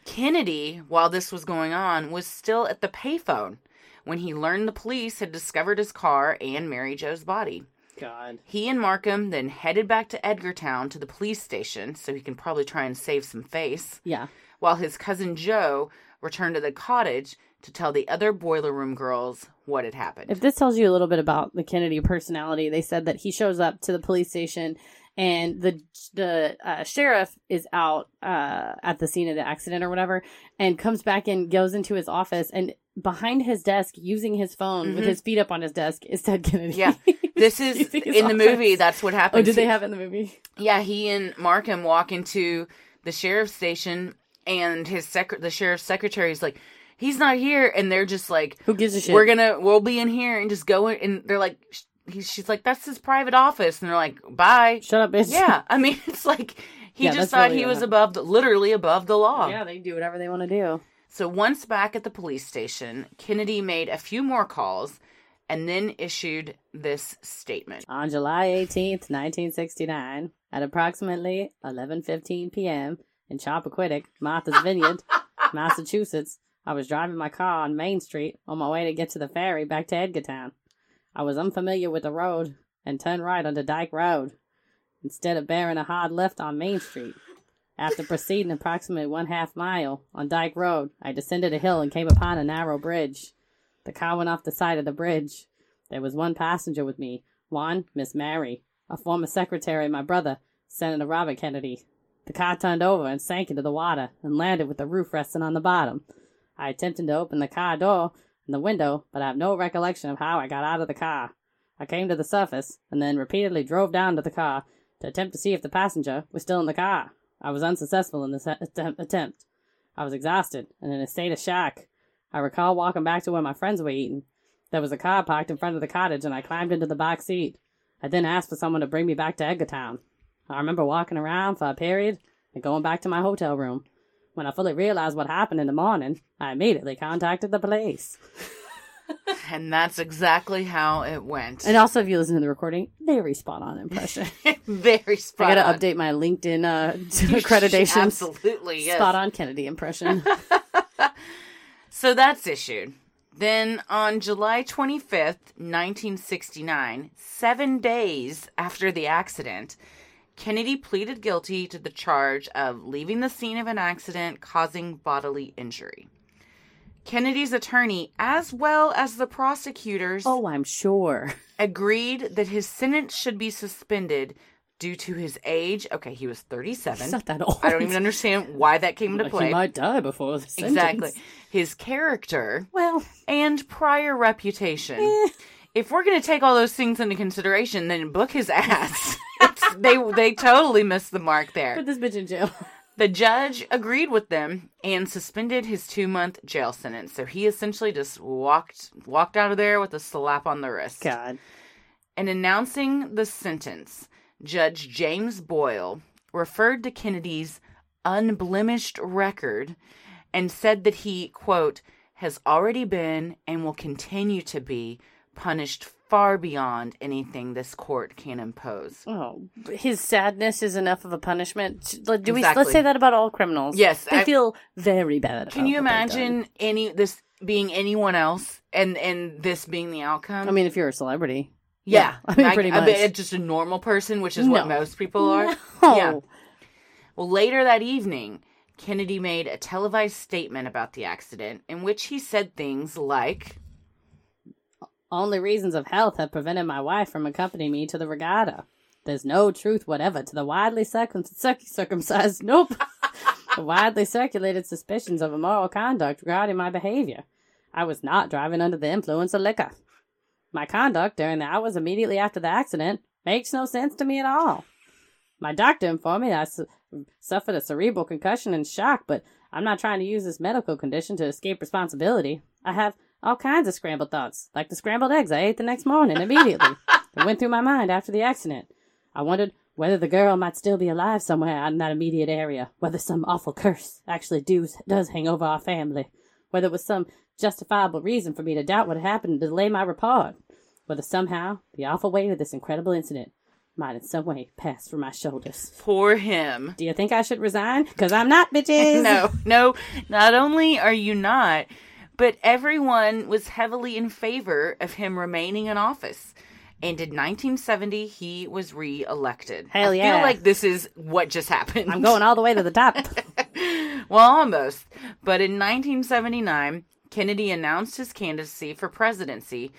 Kennedy, while this was going on, was still at the payphone when he learned the police had discovered his car and Mary Jo's body. God. He and Markham then headed back to Edgartown to the police station so he can probably try and save some face. Yeah. While his cousin Joe returned to the cottage to tell the other boiler room girls what had happened. If this tells you a little bit about the Kennedy personality, they said that he shows up to the police station and the the uh, sheriff is out uh, at the scene of the accident or whatever, and comes back and goes into his office and behind his desk, using his phone with Mhm. his feet up on his desk, is Ted Kennedy. Yeah. This is in the movie. That's what happens. Oh, did they have it in the movie? Yeah, he and Markham walk into the sheriff's station, and his sec- the sheriff's secretary is like, "He's not here," and they're just like, "Who gives a shit? We're gonna, we'll be in here and just go in." And they're like, sh- he's, "She's like, that's his private office," and they're like, "Bye, shut up, bitch." Yeah, I mean, it's like he Yeah, just thought really he was above, the, literally above the law. Yeah, they do whatever they want to do. So once back at the police station, Kennedy made a few more calls and then issued this statement. On July 18th, 1969, at approximately 11:15 p.m. in Chappaquiddick, Martha's Vineyard, Massachusetts, I was driving my car on Main Street on my way to get to the ferry back to Edgartown. I was unfamiliar with the road and turned right onto Dyke Road instead of bearing a hard left on Main Street. After proceeding approximately one half mile on Dyke Road, I descended a hill and came upon a narrow bridge. The car went off the side of the bridge. There was one passenger with me, one Miss Mary, a former secretary of my brother, Senator Robert Kennedy. The car turned over and sank into the water and landed with the roof resting on the bottom. I attempted to open the car door and the window, but I have no recollection of how I got out of the car. I came to the surface and then repeatedly drove down to the car to attempt to see if the passenger was still in the car. I was unsuccessful in this attempt- attempt. I was exhausted and in a state of shock. I recall walking back to where my friends were eating. There was a car parked in front of the cottage, and I climbed into the back seat. I then asked for someone to bring me back to Edgartown. I remember walking around for a period and going back to my hotel room. When I fully realized what happened in the morning, I immediately contacted the police. And that's exactly how it went. And also, if you listen to the recording, very spot on impression. Very spot I gotta update my LinkedIn uh, You accreditations. absolutely, yes. Spot on Kennedy impression. So that's issued. Then on July 25th, 1969, seven days after the accident, Kennedy pleaded guilty to the charge of leaving the scene of an accident causing bodily injury. Kennedy's attorney, as well as the prosecutors, oh, I'm sure, agreed that his sentence should be suspended due to his age. Okay, he was 37. He's not that old. I don't even understand why that came into play. He might die before the sentence. Exactly. His character. Well. And prior reputation. Eh. If we're going to take all those things into consideration, then book his ass. They they totally missed the mark there. Put this bitch in jail. The judge agreed with them and suspended his two month jail sentence. So he essentially just walked walked out of there with a slap on the wrist. God. And announcing the sentence, Judge James Boyle referred to Kennedy's unblemished record and said that he, quote, has already been and will continue to be punished far beyond anything this court can impose. Oh, his sadness is enough of a punishment. Do we? Exactly. Let's say that about all criminals. Yes, they I- feel very bad. Can about you what they've done. imagine any this being anyone else and and this being the outcome? I mean, if you're a celebrity, Yeah, I mean, pretty much. just a normal person, which is what most people are. No. Yeah. Well, later that evening, Kennedy made a televised statement about the accident in which he said things like, Only reasons of health have prevented my wife from accompanying me to the regatta. There's no truth whatever to the widely circum- circ- circumcised, nope, the widely circulated suspicions of immoral conduct regarding my behavior. I was not driving under the influence of liquor. My conduct during the hours immediately after the accident makes no sense to me at all. My doctor informed me that I su- suffered a cerebral concussion and shock, but I'm not trying to use this medical condition to escape responsibility. I have all kinds of scrambled thoughts, like the scrambled eggs I ate the next morning immediately. that went through my mind after the accident. I wondered whether the girl might still be alive somewhere out in that immediate area, whether some awful curse actually does, does hang over our family, whether it was some justifiable reason for me to doubt what had happened and delay my report, whether somehow the awful weight of this incredible incident might in some way pass for my shoulders. "Poor him." Do you think I should resign? Because I'm not, bitches. no, no. Not only are you not, but everyone was heavily in favor of him remaining in office. And in 1970, he was re-elected. Hell yeah! I feel like this is what just happened. I'm going all the way to the top. well, almost. But in 1979, Kennedy announced his candidacy for presidency,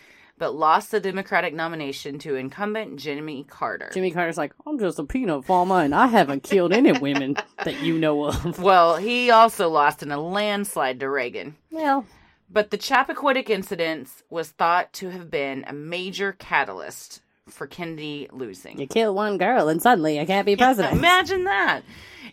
but lost the Democratic nomination to incumbent Jimmy Carter. Jimmy Carter's like, I'm just a peanut farmer and I haven't killed any women that you know of. Well, he also lost in a landslide to Reagan. Well, But the Chappaquiddick incident was thought to have been a major catalyst for Kennedy losing. you kill one girl and suddenly you can't be president. Imagine that.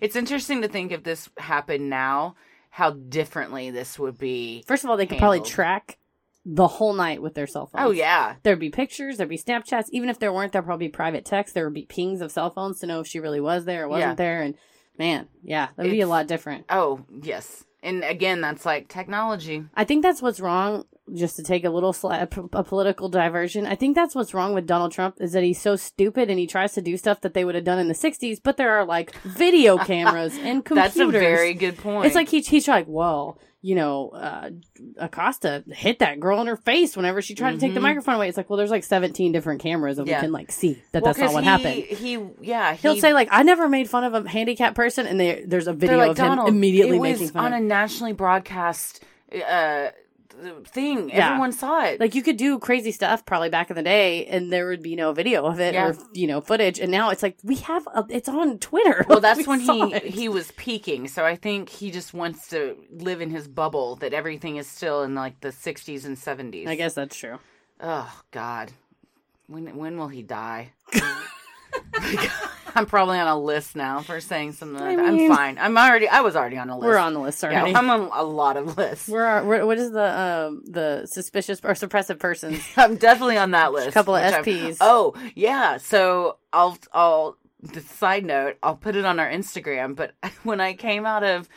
It's interesting to think if this happened now, how differently this would be. First of all, they could probably track the whole night with their cell phones. Oh, yeah. There'd be pictures, there'd be Snapchats. Even if there weren't, there'd probably be private texts. There would be pings of cell phones to know if she really was there or wasn't Yeah. there. And man, yeah, that'd be a lot different. Oh, yes. And again, that's like technology. I think that's what's wrong just to take a little sli- a, a political diversion. I think that's what's wrong with Donald Trump is that he's so stupid and he tries to do stuff that they would have done in the '60s, but there are like video cameras and computers. That's a very good point. It's like he, he's like, well, you know, uh, Acosta hit that girl in her face whenever she tried to take the Mhm. microphone away. It's like, well, there's like 17 different cameras and Yeah. we can like see that Well, that's not what he, happened. He, yeah, He'll say like, I never made fun of a handicapped person, and there, there's a video like, of him "Donald, immediately it making was fun on of a nationally broadcast uh, thing. Yeah. Everyone saw it. Like you could do crazy stuff probably back in the day, and there would be no video of it Yeah. or you know footage. And now it's like we have a, it's on Twitter. Well, that's We when he it. he was peaking. So I think he just wants to live in his bubble that everything is still in like the 60s and 70s. I guess that's true. Oh God, when when will he die? I'm probably on a list now for saying something. Like I that. mean- I'm fine. I'm already. I was already on a list. We're on the list Yeah, already. I'm on a lot of lists. We're, we're what is the um the suspicious or suppressive persons? I'm definitely on that list. A couple of which I'm- SPs. Oh yeah. So I'll I'll the side note. I'll put it on our Instagram. But when I came out of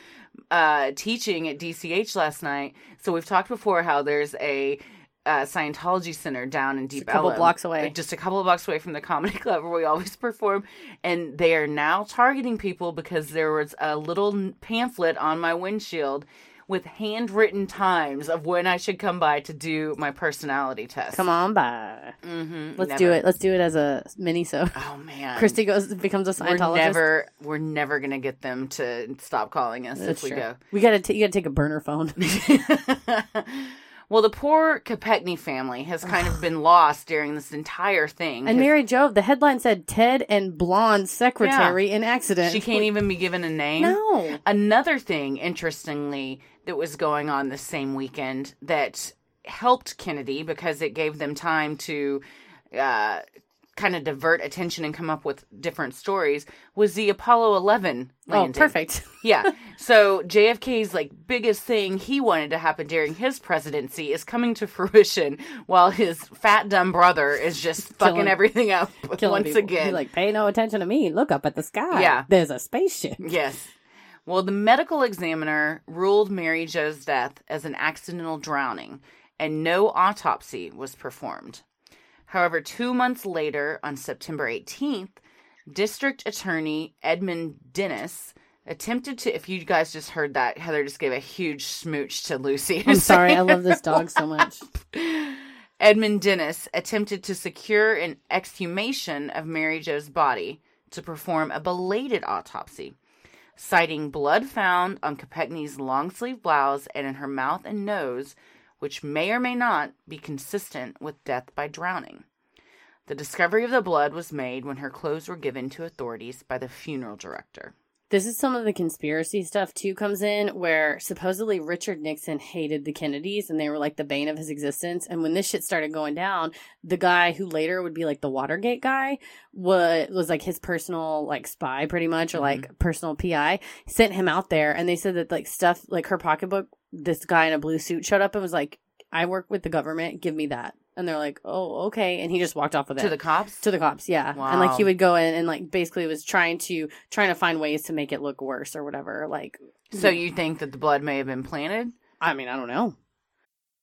uh, teaching at DCH last night, so we've talked before how there's a uh, Scientology center down in Deep a couple Ellum, blocks away. just a couple of blocks away from the comedy club where we always perform, and they are now targeting people because there was a little pamphlet on my windshield with handwritten times of when I should come by to do my personality test. Come on by. Mm-hmm. Let's do it. Let's do it as a mini so. Oh man, Christy goes becomes a We're Scientologist. never, we're never gonna get them to stop calling us That's if we true. go. We gotta t- you gotta take a burner phone. Well, the poor Kopechne family has kind of been lost during this entire thing. And Mary Jove, the headline said Ted and blonde secretary Yeah. in accident. She can't even be given a name. No. Another thing, interestingly, that was going on this same weekend that helped Kennedy because it gave them time to uh, kind of divert attention and come up with different stories was the Apollo 11 landing. Oh, perfect. yeah. So JFK's like biggest thing he wanted to happen during his presidency is coming to fruition while his fat dumb brother is just fucking Killing- everything up once people. again. Be like, pay no attention to me. Look up at the sky. Yeah. There's a spaceship. Yes. Well, the medical examiner ruled Mary Jo's death as an accidental drowning, and no autopsy was performed. However, two months later, on September 18th, District Attorney Edmund Dinis attempted to. If you guys just heard that, Heather just gave a huge smooch to Lucy. I'm sorry. I love this dog so much. Edmund Dinis attempted to secure an exhumation of Mary Jo's body to perform a belated autopsy, citing blood found on Kopechne's long sleeve blouse and in her mouth and nose, which may or may not be consistent with death by drowning. The discovery of the blood was made when her clothes were given to authorities by the funeral director. This is some of the conspiracy stuff too comes in where supposedly Richard Nixon hated the Kennedys and they were like the bane of his existence. And when this shit started going down, the guy who later would be like the Watergate guy was was like his personal like spy pretty much or mm-hmm. like personal PI sent him out there and they said that like stuff like her pocketbook this guy in a blue suit showed up and was like I work with the government. Give me that. And they're like oh okay. And he just walked off with it. To the cops? to the cops yeah. And like he would go in and like basically was trying to trying to find ways to make it look worse or whatever like So you think that the blood may have been planted? I mean I don't know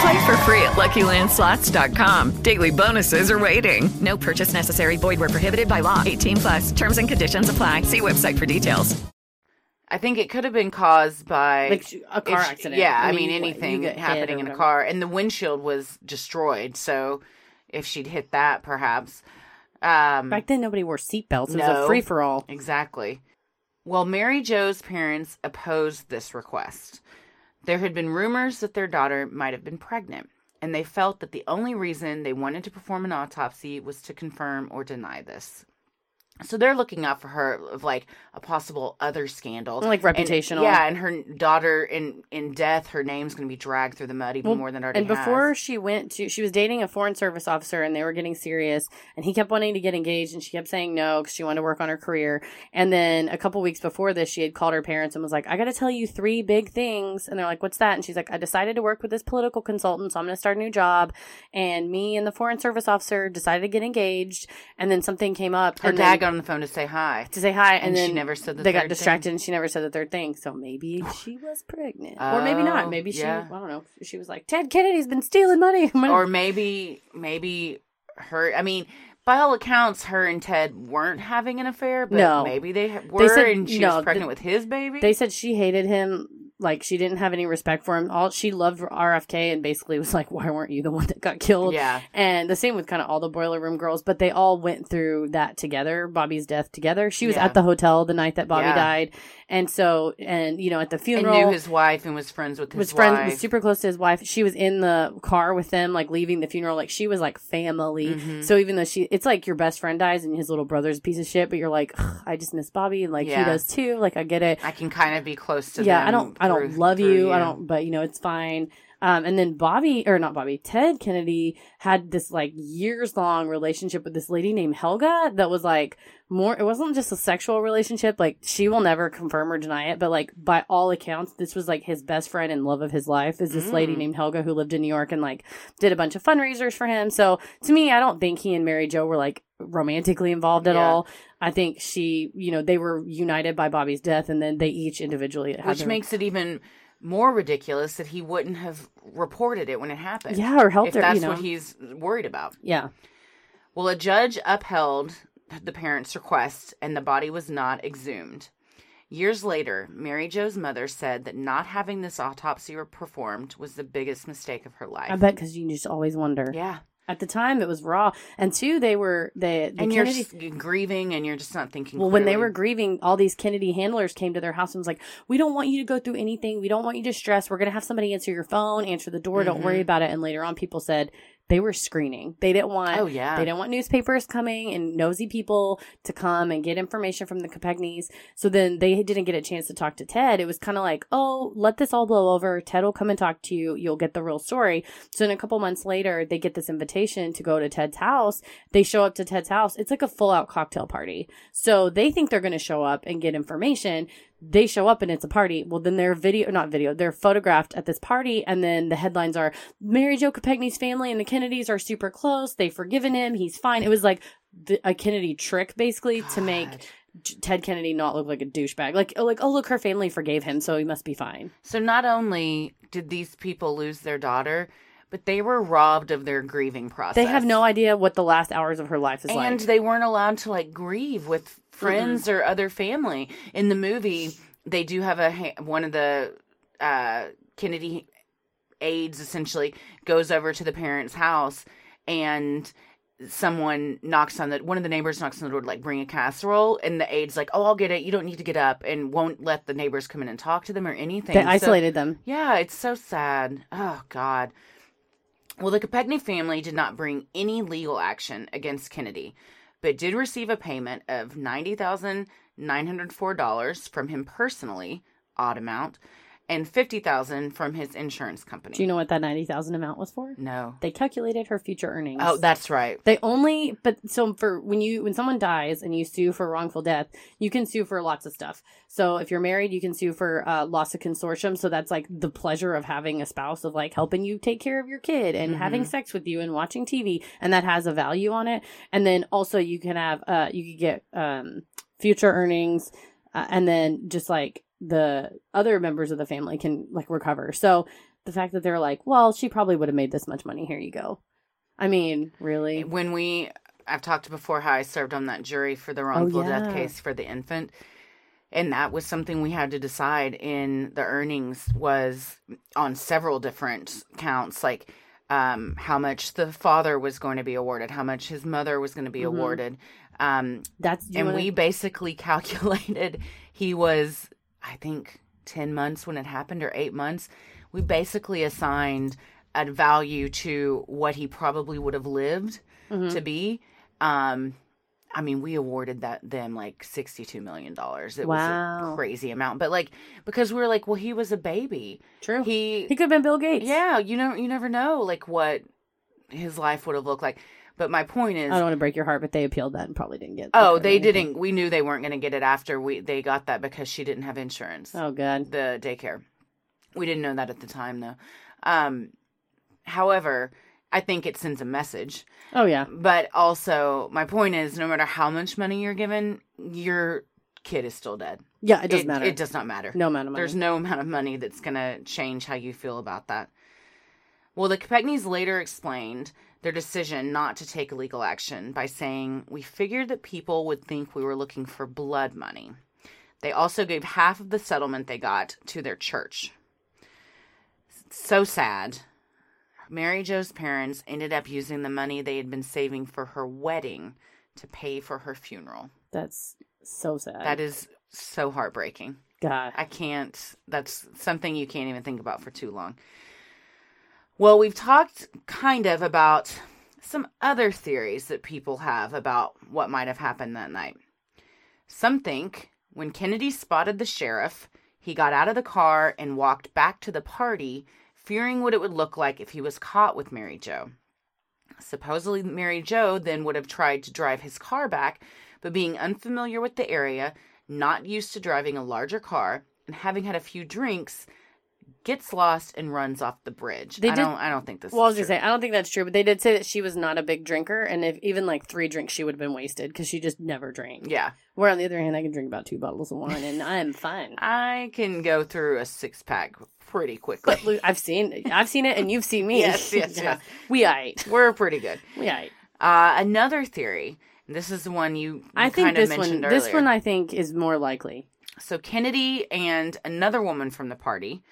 Play for free at LuckyLandSlots.com. Daily bonuses are waiting. No purchase necessary. Void where prohibited by law. 18 plus. Terms and conditions apply. See website for details. I think it could have been caused by Like, a car if- accident. Yeah, I I, mean, mean, anything you get hit happening in a car, and the windshield was destroyed. So, if she'd hit that, perhaps. Um, Back then, nobody wore seatbelts. It was no. a free for all. Exactly. Well, Mary Jo's parents opposed this request. There had been rumors that their daughter might have been pregnant, and they felt that the only reason they wanted to perform an autopsy was to confirm or deny this. So they're looking out for her of like a possible other scandal, Like And- reputational. yeah, and her daughter in in death, her name's going to be dragged through the mud even Well, more than already and before has. she went to, she was dating a foreign service officer, and they were getting serious. And he kept wanting to get engaged, and she kept saying no because she wanted to work on her career. And then a couple weeks before this, she had called her parents and was like, "I got to tell you three big things." And they're like, "What's that?" And she's like, "I decided to work with this political consultant, so I'm going to start a new job." And me and the foreign service officer decided to get engaged. And then something came up. her and dad on the phone to say hi. to say hi, and, And she never said the they got distracted, thing. and she never said the third thing. So maybe she was pregnant, or maybe not. Oh, Maybe she, yeah. I don't know. She was like, Ted Kennedy's been stealing money, or maybe maybe her i mean by all accounts her and ted weren't having an affair but No. maybe they were said- and she no, was pregnant the- with his baby They said she hated him. Like she didn't have any respect for him. All she loved RFK and basically was like, "Why weren't you the one that got killed?" Yeah. And the same with kind of all the boiler room girls, but they all went through that together. Bobby's death together. She was Yeah. at the hotel the night that Bobby Yeah. died, and so and you know at the and funeral knew his wife and was friends with his was friends wife was super close to his wife. She was in the car with them, like leaving the funeral. Like she was like family. Mhm. So even though she, it's like your best friend dies and his little brother's a piece of shit, but you're like, I just miss Bobby, and like he does too. Like I get it. i can kind of be close to yeah, them I don't, I don't through- love through you. I don't, but you know, it's fine. Um, and then Bobby, or not Bobby, Ted Kennedy had this like years long relationship with this lady named Helga that was like more, it wasn't just a sexual relationship. Like she will never confirm or deny it, but like by all accounts, this was like his best friend and love of his life is this lady Mm. named Helga who lived in New York and like did a bunch of fundraisers for him. So to me, I don't think he and Mary Jo were like romantically involved at Yeah. all. I think she, you know, they were united by Bobby's death and then they each individually had which their- makes it even more ridiculous that he wouldn't have reported it when it happened Yeah, or helped if her, that's you know. what he's worried about Yeah. Well, a judge upheld the parents' request and the body was not exhumed. Years later, Mary Jo's mother said that not having this autopsy performed was the biggest mistake of her life. I bet because you just always wonder. Yeah. At the time, it was raw, and two, they were the, the and Kennedy. you're s- grieving and you're just not thinking well, when they were grieving, all these Kennedy handlers came to their house and was like, "We don't want you to go through anything. We don't want you to stress. We're gonna have somebody answer your phone, answer the door. Don't worry Mhm. about it." And later on, people said they were screening. They didn't want. Oh, yeah. They didn't want newspapers coming and nosy people to come and get information from the Kopechnes. So then they didn't get a chance to talk to Ted. It was kind of like, "Oh, let this all blow over. Ted will come and talk to you. You'll get the real story." So then a couple months later, they get this invitation to go to Ted's house. They show up to Ted's house. It's like a full out cocktail party. So they think they're going to show up and get information. They show up and it's a party. Well, then they're video, not video, they're photographed at this party. And then the headlines are Mary Jo Kopechne's family and the Kennedys are super close. They've forgiven him. He's fine. It was like the, a Kennedy trick basically to make Ted Kennedy not look like a douchebag. Like, oh, like, oh, look, her family forgave him, so he must be fine. So not only did these people lose their daughter, but they were robbed of their grieving process. They have no idea what the last hours of her life is and like. And they weren't allowed to like grieve with friends or other family. In the movie they do have a one of the uh kennedy aides essentially goes over to the parents house and someone knocks on the one of the neighbors knocks on the door to like bring a casserole and the aide's like oh i'll get it. You don't need to get up and won't let the neighbors come in and talk to them or anything. They So- isolated them. yeah it's so sad. Oh god. Well, the Kopechne family did not bring any legal action against Kennedy, but did receive a payment of $90,904 from him personally, odd amount, and 50000 from his insurance company. Do you know what that 90000 amount was for? No. They calculated her future earnings. Oh, that's right. They only, but so for when you when someone dies and you sue for wrongful death, you can sue for lots of stuff. So if you're married, you can sue for uh, loss of consortium. So that's like the pleasure of having a spouse of like helping you take care of your kid and having Mhm. sex with you and watching TV, and that has a value on it. And then also you can have uh you could get um future earnings, uh, and then just like the other members of the family can like recover. So the fact that they're like, well, she probably would have made this much money. Here you go. I mean, really? When we, I've talked before how I served on that jury for the wrongful yeah. death case for the infant. And that was something we had to decide in the earnings was on several different counts, like um, how much the father was going to be awarded, how much his mother was going to be Mhm. awarded. Um, That's and wanna- we basically calculated he was, I think, 10 months when it happened or eight months. We basically assigned a value to what he probably would have lived Mhm. to be. Um, I mean, we awarded that them like sixty-two million dollars. It was a crazy amount, but like because we were like, well, he was a baby. True. He He could have been Bill Gates. yeah. You know, you never know like what his life would have looked like. But my point is, I don't want to break your heart, but they appealed that and probably didn't get. Oh, they anything. didn't. We knew they weren't going to get it after we they got that because she didn't have insurance. Oh, God. The daycare. We didn't know that at the time though. Um, however, I think it sends a message. Oh yeah. But also, my point is, no matter how much money you're given, your kid is still dead. Yeah, it doesn't matter. It does not matter. No amount of money. There's no amount of money that's going to change how you feel about that. Well, the Kopechnes later explained their decision not to take legal action by saying, We figured that people would think we were looking for blood money. They also gave half of the settlement they got to their church. So sad. Mary Jo's parents ended up using the money they had been saving for her wedding to pay for her funeral. That's so sad. That is so heartbreaking. God. I can't. That's something you can't even think about for too long. Well, we've talked kind of about some other theories that people have about what might have happened that night. Some think when Kennedy spotted the sheriff, he got out of the car and walked back to the party, fearing what it would look like if he was caught with Mary Jo. Supposedly, Mary Jo then would have tried to drive his car back, but being unfamiliar with the area, not used to driving a larger car, and having had a few drinks, gets lost and runs off the bridge. They I did- don't. I don't think this. well, I was gonna true. say I don't think that's true, but they did say that she was not a big drinker, and if even like three drinks, she would have been wasted because she just never drank. Yeah. Where on the other hand, I can drink about two bottles of wine and I'm fine. I can go through a six pack pretty quickly. But I've seen I've seen it, and you've seen me. Yes, yes, Yeah. yes. We ate. We're pretty good. We ate. Uh, another theory. This is the one you, I think of this one. mentioned This one I think is more likely. So Kennedy and another woman from the party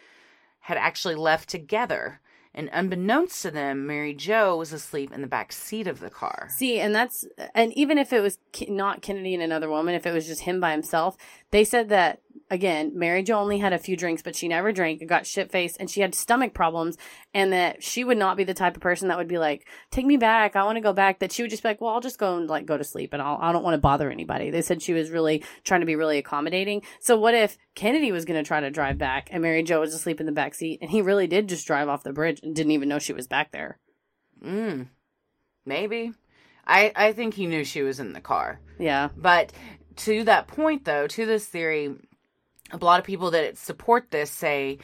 had actually left together, and unbeknownst to them, Mary Jo was asleep in the back seat of the car. See, and that's and even if it was not Kennedy and another woman, if it was just him by himself, they said that again, Mary Jo only had a few drinks, but she never drank, and got shit faced, and she had stomach problems, and that she would not be the type of person that would be like, "Take me back, I want to go back." That she would just be like, "Well, I'll just go and like go to sleep, and I'll I don't want to bother anybody." They said she was really trying to be really accommodating. So what if Kennedy was going to try to drive back, and Mary Jo was asleep in the back seat, and he really did just drive off the bridge and didn't even know she was back there? Mm, maybe. I I think he knew she was in the car. Yeah. But to that point, though, to this theory, a lot of people that support this say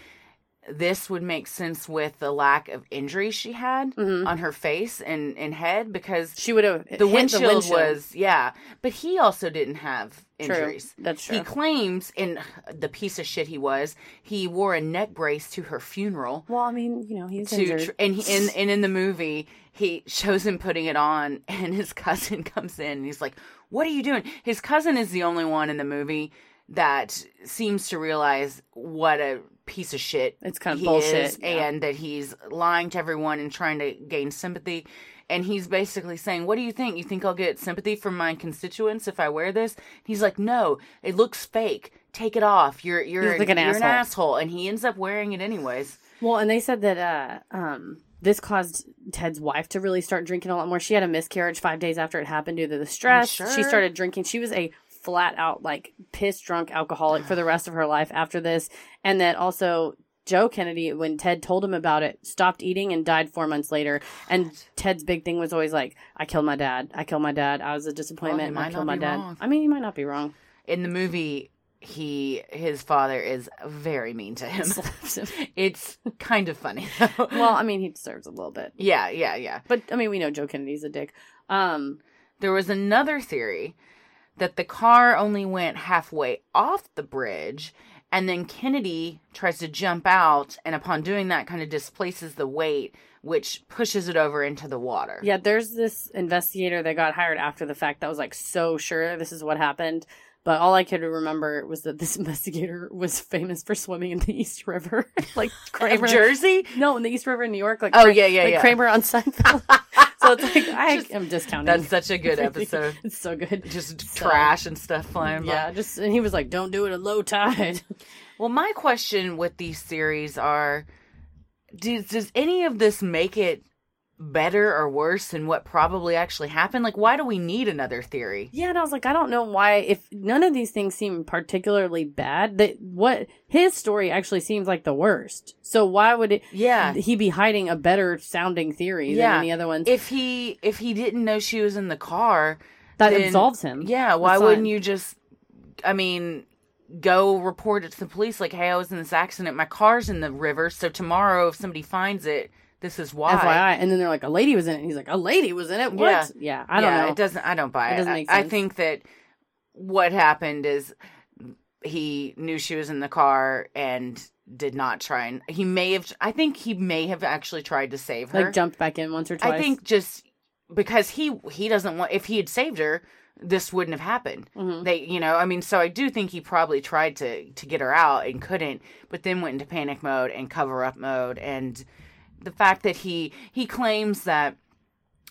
this would make sense with the lack of injury she had on her face and, and head because Mm-hmm. she would have the the windshield, was yeah but he also didn't have True. injuries That's he claims in the piece of shit he was he wore a neck brace to her funeral Well, I mean, you know, he was to injured. tr- and he, and, and in the movie he shows him putting it on and his cousin comes in and he's like what are you doing his cousin is the only one in the movie that seems to realize what a piece of shit It's kind of he bullshit, is yeah. and that he's lying to everyone and trying to gain sympathy and he's basically saying what do you think you think i'll get sympathy from my constituents if i wear this he's like no it looks fake take it off you're you're, like an you're an asshole. asshole and he ends up wearing it anyways Well, and they said that uh, um, this caused Ted's wife to really start drinking a lot more. She had a miscarriage five days after it happened due to the stress. She started drinking. She was a flat out like piss drunk alcoholic for the rest of her life after this, and that also. Joe Kennedy, when Ted told him about it, stopped eating and died four months later. And Ted's big thing was always like, "I killed my dad. I killed my dad. I was a disappointment. might I killed my dad." wrong. I mean, he might not be wrong. in the movie he his father is very mean to him it's kind of funny though. well, I mean, he deserves a little bit. yeah yeah yeah But I mean, we know Joe Kennedy's a dick. Um, there was another theory that the car only went halfway off the bridge and then Kennedy tries to jump out and upon doing that kind of displaces the weight which pushes it over into the water. Yeah, there's this investigator that got hired after the fact that was like so sure this is what happened. But all I could remember was that this investigator was famous for swimming in the East River, like Kramer. Jersey? No, in the East River in New York. Like Oh, Kra- yeah, yeah, like yeah. Kramer on Seinfeld. so it's like I am discounting. That's such a good episode. it's so good. Just So- trash and stuff flying by. Yeah, just and he was like, "Don't do it at low tide." Well, my question with these series are does, does any of this make it better or worse than what probably actually happened? Like, why do we need another theory? Yeah, and I was like, I don't know why. If none of these things seem particularly bad, that what his story actually seems like the worst. So why would it? Yeah. he be hiding a better sounding theory Yeah. than the other ones? If he if he didn't know she was in the car, That then- absolves him. Yeah, why That's wouldn't you just? I mean, go report it to the police. Like, hey, I was in this accident. My car's in the river. So tomorrow, if somebody finds it, this is why. FYI, and then they're like, a lady was in it. He's like, a lady was in it. What? Yeah. Yeah, I don't Yeah, know. It doesn't. I don't buy It it. doesn't I- make I, think that what happened is he knew she was in the car and did not try and he may have. I think he may have actually tried to save her. Like jumped back in once or twice. I think just because he he doesn't want. If he had saved her, this wouldn't have happened. Mhm. They, you know, I mean, so I do think he probably tried to to get her out and couldn't, but then went into panic mode and cover up mode, and the fact that he he claims that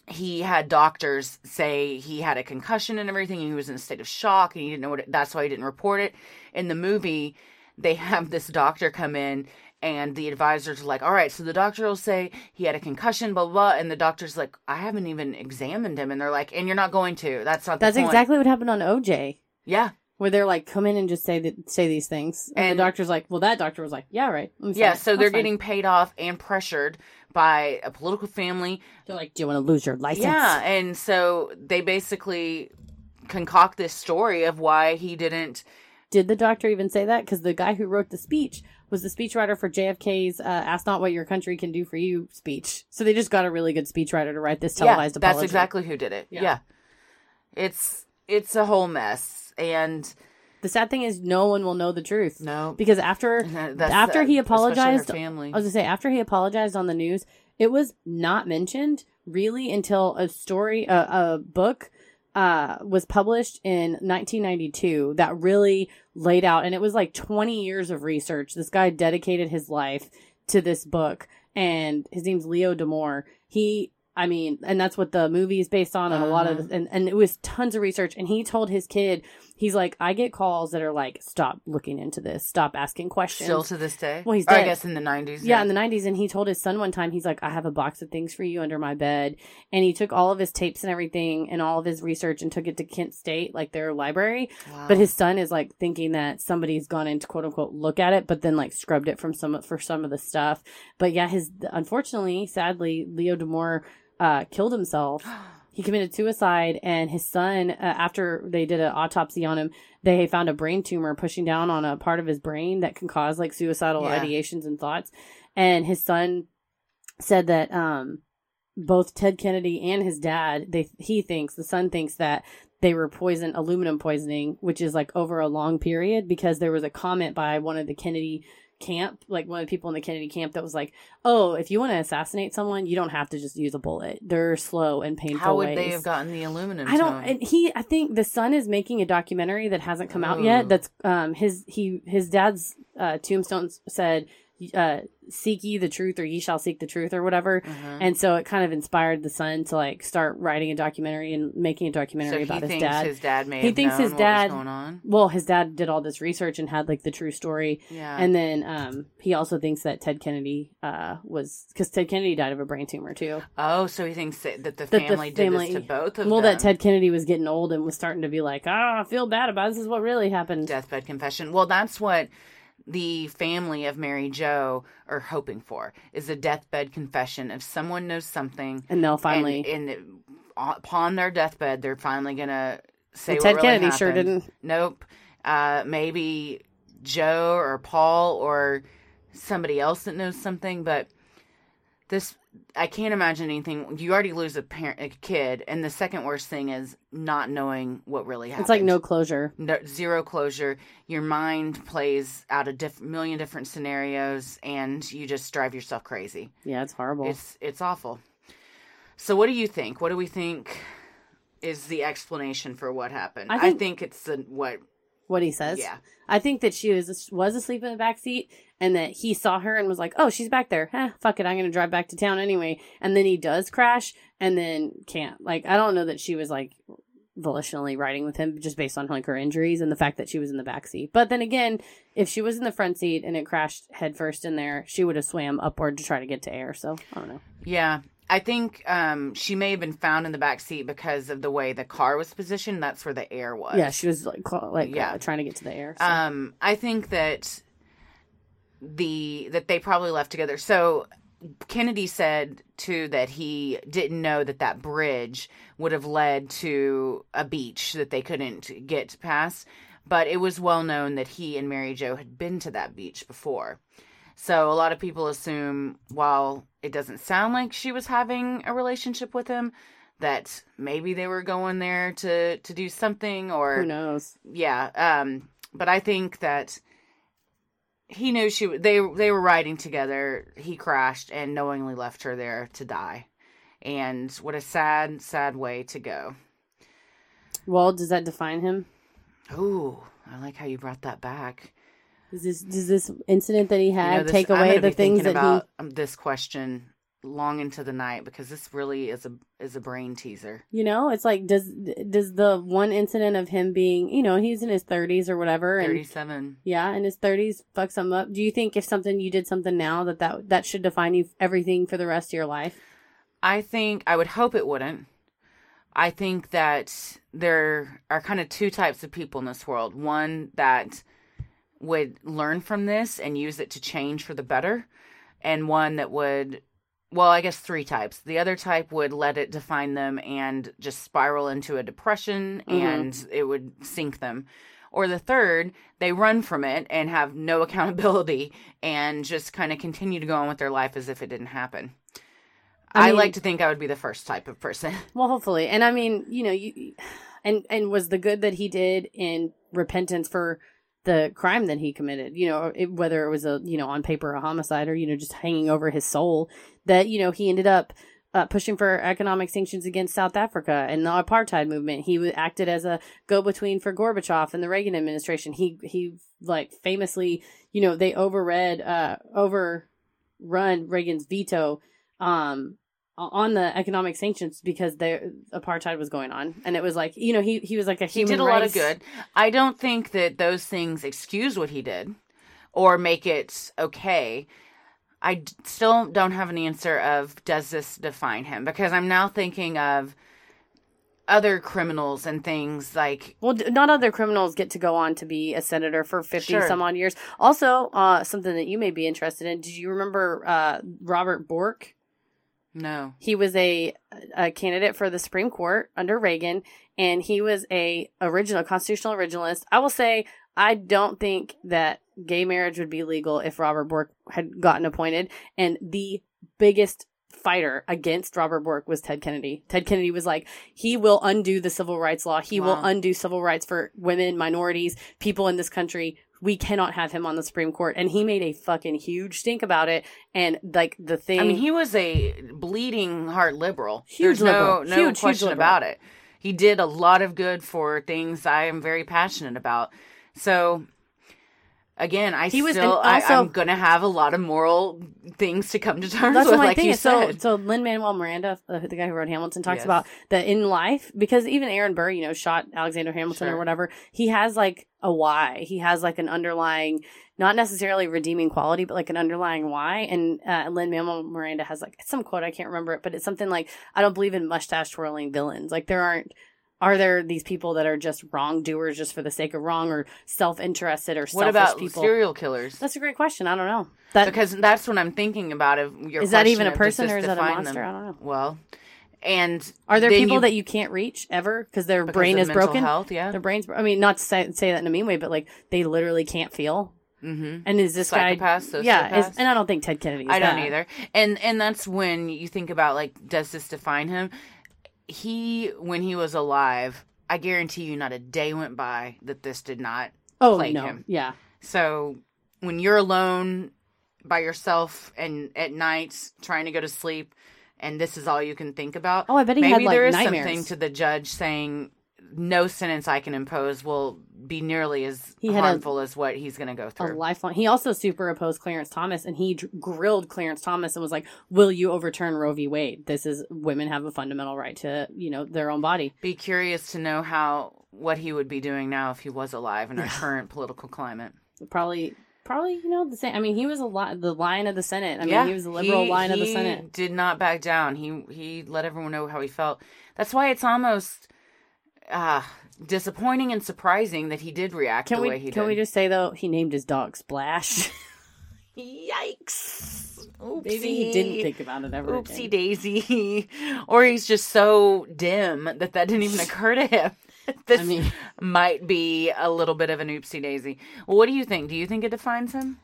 he had doctors say he had a concussion and everything and he was in a state of shock and he didn't know what it, that's why he didn't report it in the movie they have this doctor come in and the advisors are like all right so the doctor will say he had a concussion blah blah, blah and the doctor's like i haven't even examined him and they're like and you're not going to that's not the That's point." exactly what happened on OJ. yeah Where they're like, come in and just say that, say these things, and, And- the doctor's like, well, that doctor was like, yeah, right. Yeah so That's they're fine." getting paid off and pressured by a political family They're like, do you want to lose your license? Yeah, and so they basically concoct this story of why he didn't. Did the doctor even say that? Because the guy who wrote the speech was the speechwriter for JFK's uh, "Ask Not What Your Country Can Do for You" speech. So they just got a really good speechwriter to write this televised yeah, that's apology. exactly who did it. Yeah. Yeah. it's it's a whole mess, and The sad thing is, no one will know the truth. No, because after That's after he apologized, family. I was gonna say after he apologized on the news, it was not mentioned really until a story, a, a book, uh, was published in 1992 that really laid out, and it was like 20 years of research. This guy dedicated his life to this book, and his name's Leo Damore. He I mean, and that's what the movie is based on, and a lot of, Uh-huh. and and it was tons of research. And he told his kid, he's like, I get calls that are like, stop looking into this, stop asking questions. still to this day. Well, he's Or I guess in the nineties. Yeah, in the 90s. And he told his son one time, he's like, I have a box of things for you under my bed. And he took all of his tapes and everything and all of his research and took it to Kent State, like their library. Wow. But his son is like thinking that somebody's gone in to quote unquote look at it, but then like scrubbed it from some, for some of the stuff. But yeah, his, unfortunately, sadly, Leo Damore, uh, killed himself. He committed suicide, and his son, uh, after they did an autopsy on him, they found a brain tumor pushing down on a part of his brain that can cause like suicidal Yeah. ideations and thoughts. And his son said that um, both Ted Kennedy and his dad, they he thinks the son thinks that they were poisoned, aluminum poisoning, which is like over a long period because there was a comment by one of the Kennedy camp, like one of the people in the Kennedy camp that was like, "Oh, if you want to assassinate someone, you don't have to just use a bullet. They're slow and painful How would ways." they have gotten the aluminum? I don't. And he, I think the son is making a documentary that hasn't come out yet. That's um his he his dad's uh, tombstone said, uh, "Seek ye the truth, or ye shall seek the truth," or whatever. Mhm. And so it kind of inspired the son to like start writing a documentary and making a documentary So about his thinks dad. his dad may he thinks his dad. going on? Well, his dad did all this research and had like the true story. Yeah. And then um he also thinks that Ted Kennedy uh was because Ted Kennedy died of a brain tumor too. Oh, so he thinks that, that the that family did this to both of well, them. Well, that Ted Kennedy was getting old and was starting to be like, ah, I feel bad about it. this. Is what really happened. deathbed confession. Well, that's what the family of Mary Jo are hoping for is a deathbed confession. If someone knows something, And they'll finally- and, and upon their deathbed, they're finally gonna say Well, what Ted really Kennedy sure didn't. Nope. Uh, maybe Joe or Paul or somebody else that knows something, but this I can't imagine anything. You already lose a parent, a kid, and the second worst thing is not knowing what really happened. It's like no closure. No, zero closure. Your mind plays out a diff- million different scenarios, and you just drive yourself crazy. Yeah, it's horrible. It's it's awful. So, what do you think? What do we think is the explanation for what happened? I I think- think, it's the what. what he says. Yeah. I think that she was was asleep in the back seat and that he saw her and was like, "Oh, she's back there. Huh, fuck it, I'm going to drive back to town anyway." And then he does crash and then can't. Like I don't know that she was like volitionally riding with him just based on like her injuries and the fact that she was in the back seat. But then again, if she was in the front seat and it crashed headfirst in there, she would have swam upward to try to get to air. So, I don't know. Yeah, I think um, she may have been found in the back seat because of the way the car was positioned. That's where the air was. Yeah, she was like cl- like Yeah. uh, trying to get to the air. so. Um, I think that the that they probably left together. So Kennedy said too that he didn't know that that bridge would have led to a beach that they couldn't get past, but it was well known that he and Mary Jo had been to that beach before. So a lot of people assume while it doesn't sound like she was having a relationship with him that maybe they were going there to to do something or Who knows? yeah um but i think that he knew she they they were riding together. He crashed and knowingly left her there to die. And what a sad sad way to go. Well, does that define him? ooh i like how you brought that back. Does this does this incident that he You know, had this- take away the things thinking that about um, this question long into the night because this really is a is a brain teaser? You know, it's like does does the one incident of him being, you know, he's in his thirties or whatever, and 37 yeah, in his thirties, fuck something up. Do you think if something you did something now that that that should define you everything for the rest of your life? I think I would hope it wouldn't. I think that there are kind of two types of people in this world. One that would learn from this and use it to change for the better, and one that would well, I guess three types. The other type would let it define them and just spiral into a depression Mhm. and it would sink them. Or the third, they run from it and have no accountability and just kind of continue to go on with their life as if it didn't happen. I I, mean- like to think I would be the first type of person. Well, hopefully, and I mean, you know, you and and was the good that he did in repentance for the crime that he committed. You know, it, whether it was a you know on paper a homicide or you know just hanging over his soul. That you know he ended up. Uh, pushing for economic sanctions against South Africa and the apartheid movement, he acted as a go-between for Gorbachev and the Reagan administration. He he like famously, you know, they overread, uh, overrun Reagan's veto, um, on the economic sanctions because the apartheid was going on, and it was like you know he he was like a human. He did a lot of good. I don't think that those things excuse what he did or make it okay. I d- still don't have an answer of does this define him because I'm now thinking of other criminals and things like Well, not other criminals get to go on to be a senator for fifty Sure. some odd years. Also, uh, something that you may be interested in. do you remember uh, Robert Bork? No. He was a, a candidate for the Supreme Court under Reagan, and he was a original constitutional originalist. I will say I don't think that gay marriage would be legal if Robert Bork had gotten appointed. And the biggest fighter against Robert Bork was Ted Kennedy. Ted Kennedy was like, he will undo the civil rights law. He will undo civil rights for women, minorities, people in this country. We cannot have him on the Supreme Court. And he made a fucking huge stink about it. And like the thing I mean, he was a bleeding heart liberal. Huge There's liberal. no Huge, huge question liberal. about it. He did a lot of good for things I am very passionate about. So again, I He was- still and I, also- I'm gonna have a lot of moral things to come to terms That's with, like thing you. So, said. so Lin Manuel Miranda, uh, the guy who wrote Hamilton, talks Yes. about that in life because even Aaron Burr, you know, shot Alexander Hamilton or whatever. He has like a why. He has like an underlying, not necessarily redeeming quality, but like an underlying why. And uh, Lin Manuel Miranda has like some quote I can't remember it, but it's something like, "I don't believe in mustache twirling villains. Like there aren't." Are there these people that are just wrongdoers just for the sake of wrong or self interested or what about people? serial killers? That's a great question. I don't know. That because that's what I'm thinking about. Of your Is that even a person or is that a monster? them? I don't know. Well, and Are there people you- that you can't reach ever because their Because brain is broken? health, yeah. their brains. I mean, not to say, say that in a mean way, but like they literally can't feel. Mm-hmm. And is this Psychopath, guy? Yeah, is, and I don't think Ted Kennedy. Is I don't either. And and that's when you think about like, does this define him? He, when he was alive, I guarantee you, not a day went by that this did not Oh plague no, him. yeah. So when you're alone by yourself and at night trying to go to sleep, and this is all you can think about. Oh, I bet he had, maybe like, there is nightmares. something to the judge saying no sentence I can impose will be nearly as He had a- harmful as what he's going to go through. A lifelong. He also super opposed Clarence Thomas, and he dr- grilled Clarence Thomas and was like, "Will you overturn Roe v. Wade? This is women have a fundamental right to, you know, their own body." Be curious to know how what he would be doing now if he was alive in our current political climate. Probably, probably, you know, the same. I mean, he was a li- the lion of the Senate. I mean, yeah, he was the liberal he- lion of the Senate. Did not back down. He he let everyone know how he felt. That's why it's almost uh disappointing and surprising that he did react Can the we way he can did. Can we just say though he named his dog Splash? Yikes! Maybe he didn't think about it ever. Oopsie again. daisy. or he's just so dim that that didn't even occur to him. this mean- might be a little bit of an oopsie daisy. What do you think? Do you think it defines him?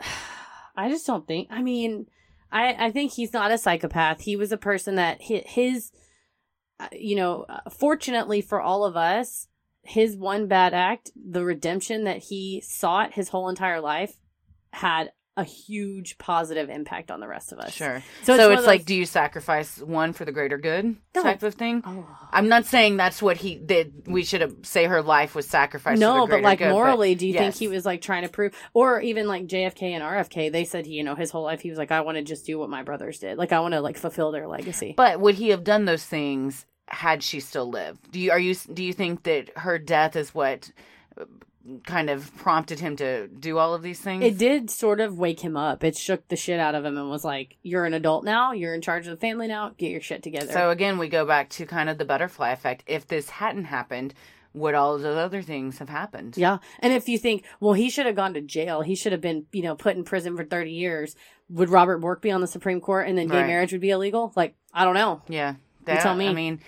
I just don't think. I mean, I I think he's not a psychopath. He was a person that his, his you know, uh, fortunately for all of us, his one bad act, the redemption that he sought his whole entire life, had a huge positive impact on the rest of us. Sure. So So, it's it's, like, those- do you sacrifice one for the greater good No. type of thing? Oh. I'm not saying that's what he did. We should say her life was sacrificed. for No, but like good, morally, do you think he was like trying to prove, or even like JFK and RFK? They said he, you know, his whole life he was like, I want to just do what my brothers did. Like I want to like fulfill their legacy. But would he have done those things had she still lived? Do you are you do you think that her death is what kind of prompted him to do all of these things? It did sort of wake him up. It shook the shit out of him and was like, "You're an adult now. You're in charge of the family now. Get your shit together." So again, we go back to kind of the butterfly effect. If this hadn't happened, would all of those other things have happened? yeah, and if you think, well, he should have gone to jail. He should have been, you know, put in prison for thirty years. Would Robert Bork be on the Supreme Court and then gay Right. marriage would be illegal? Like, I don't know. Yeah. You tell me. I mean,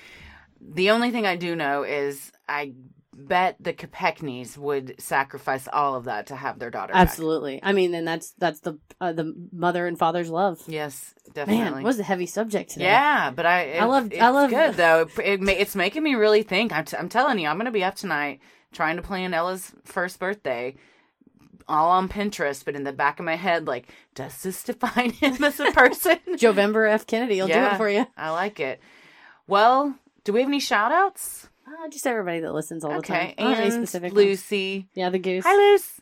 the only thing I do know is I bet the Kopechnes would sacrifice all of that to have their daughter. back. Absolutely. I mean, and that's that's the uh, the mother and father's love. Yes, definitely. Man, it was a heavy subject today. Yeah, but I it, I love- it's I love- good though. It, it, it's making me really think. I'm, t- I'm telling you, I'm going to be up tonight trying to plan Ella's first birthday, all on Pinterest. But in the back of my head, like, does this define him as a person? Jovember F. Kennedy will do it for you. I like it. Well, do we have any shout outs? Uh, just everybody that listens all Okay, the time. Not any and specific ones. Lucy. Yeah, the goose. Hi, Luce.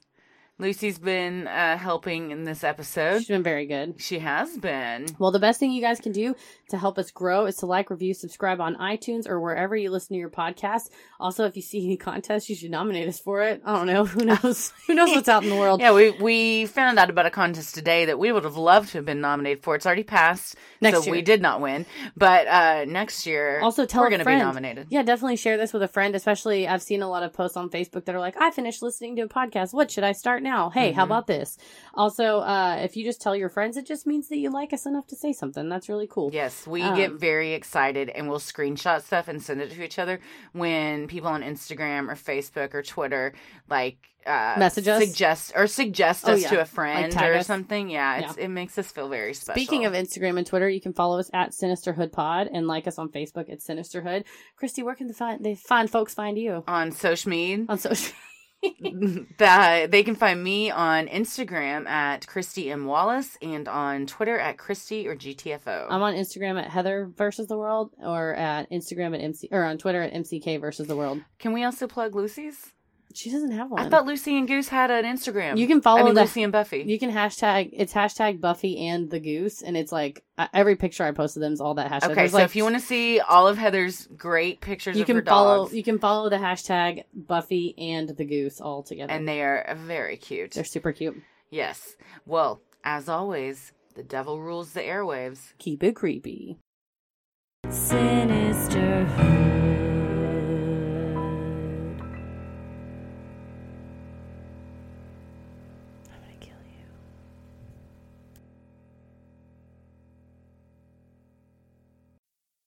Lucy's been uh, helping in this episode. She's been very good. She has been. Well, the best thing you guys can do to help us grow is to like, review, subscribe on iTunes or wherever you listen to your podcast. Also, if you see any contests, you should nominate us for it. I don't know. Who knows? Who knows what's out in the world? Yeah, we we found out about a contest today that we would have loved to have been nominated for. It's already passed, Next so year. we did not win. But uh, next year, Also, tell we're going to be friend. nominated. Yeah, definitely share this with a friend. Especially, I've seen a lot of posts on Facebook that are like, "I finished listening to a podcast. What should I start now? Hey, how Mhm. about this?" Also, uh, if you just tell your friends, it just means that you like us enough to say something. That's really cool. Yes, we Um, get very excited and we'll screenshot stuff and send it to each other when people on Instagram or Facebook or Twitter like uh Message us? suggest or suggest Oh, us yeah. to a friend tag or us? something. Yeah, it's, it makes us feel very special. Speaking of Instagram and Twitter, you can follow us at Sinisterhood Pod and like us on Facebook at Sinisterhood. Christy, where can the find they find folks find you on social media on social? that they can find me on Instagram at Christy M Wallace and on Twitter at Christy or GTFO. I'm on Instagram at Heather versus the world, or at Instagram at MC or on Twitter at MCK versus the world. Can we also plug Lucy's? She doesn't have one. I thought Lucy and Goose had an Instagram. You can follow I mean, the- Lucy and Buffy. You can hashtag it's hashtag Buffy and the Goose, and it's like uh, every picture I posted them is all that hashtag. Okay, There's so like, if you want to see all of Heather's great pictures you of her can follow dogs, you can follow the hashtag Buffy and the Goose all together, and they are very cute. they're super cute. Yes. Well, as always, the devil rules the airwaves. Keep it creepy. Sinisterhood.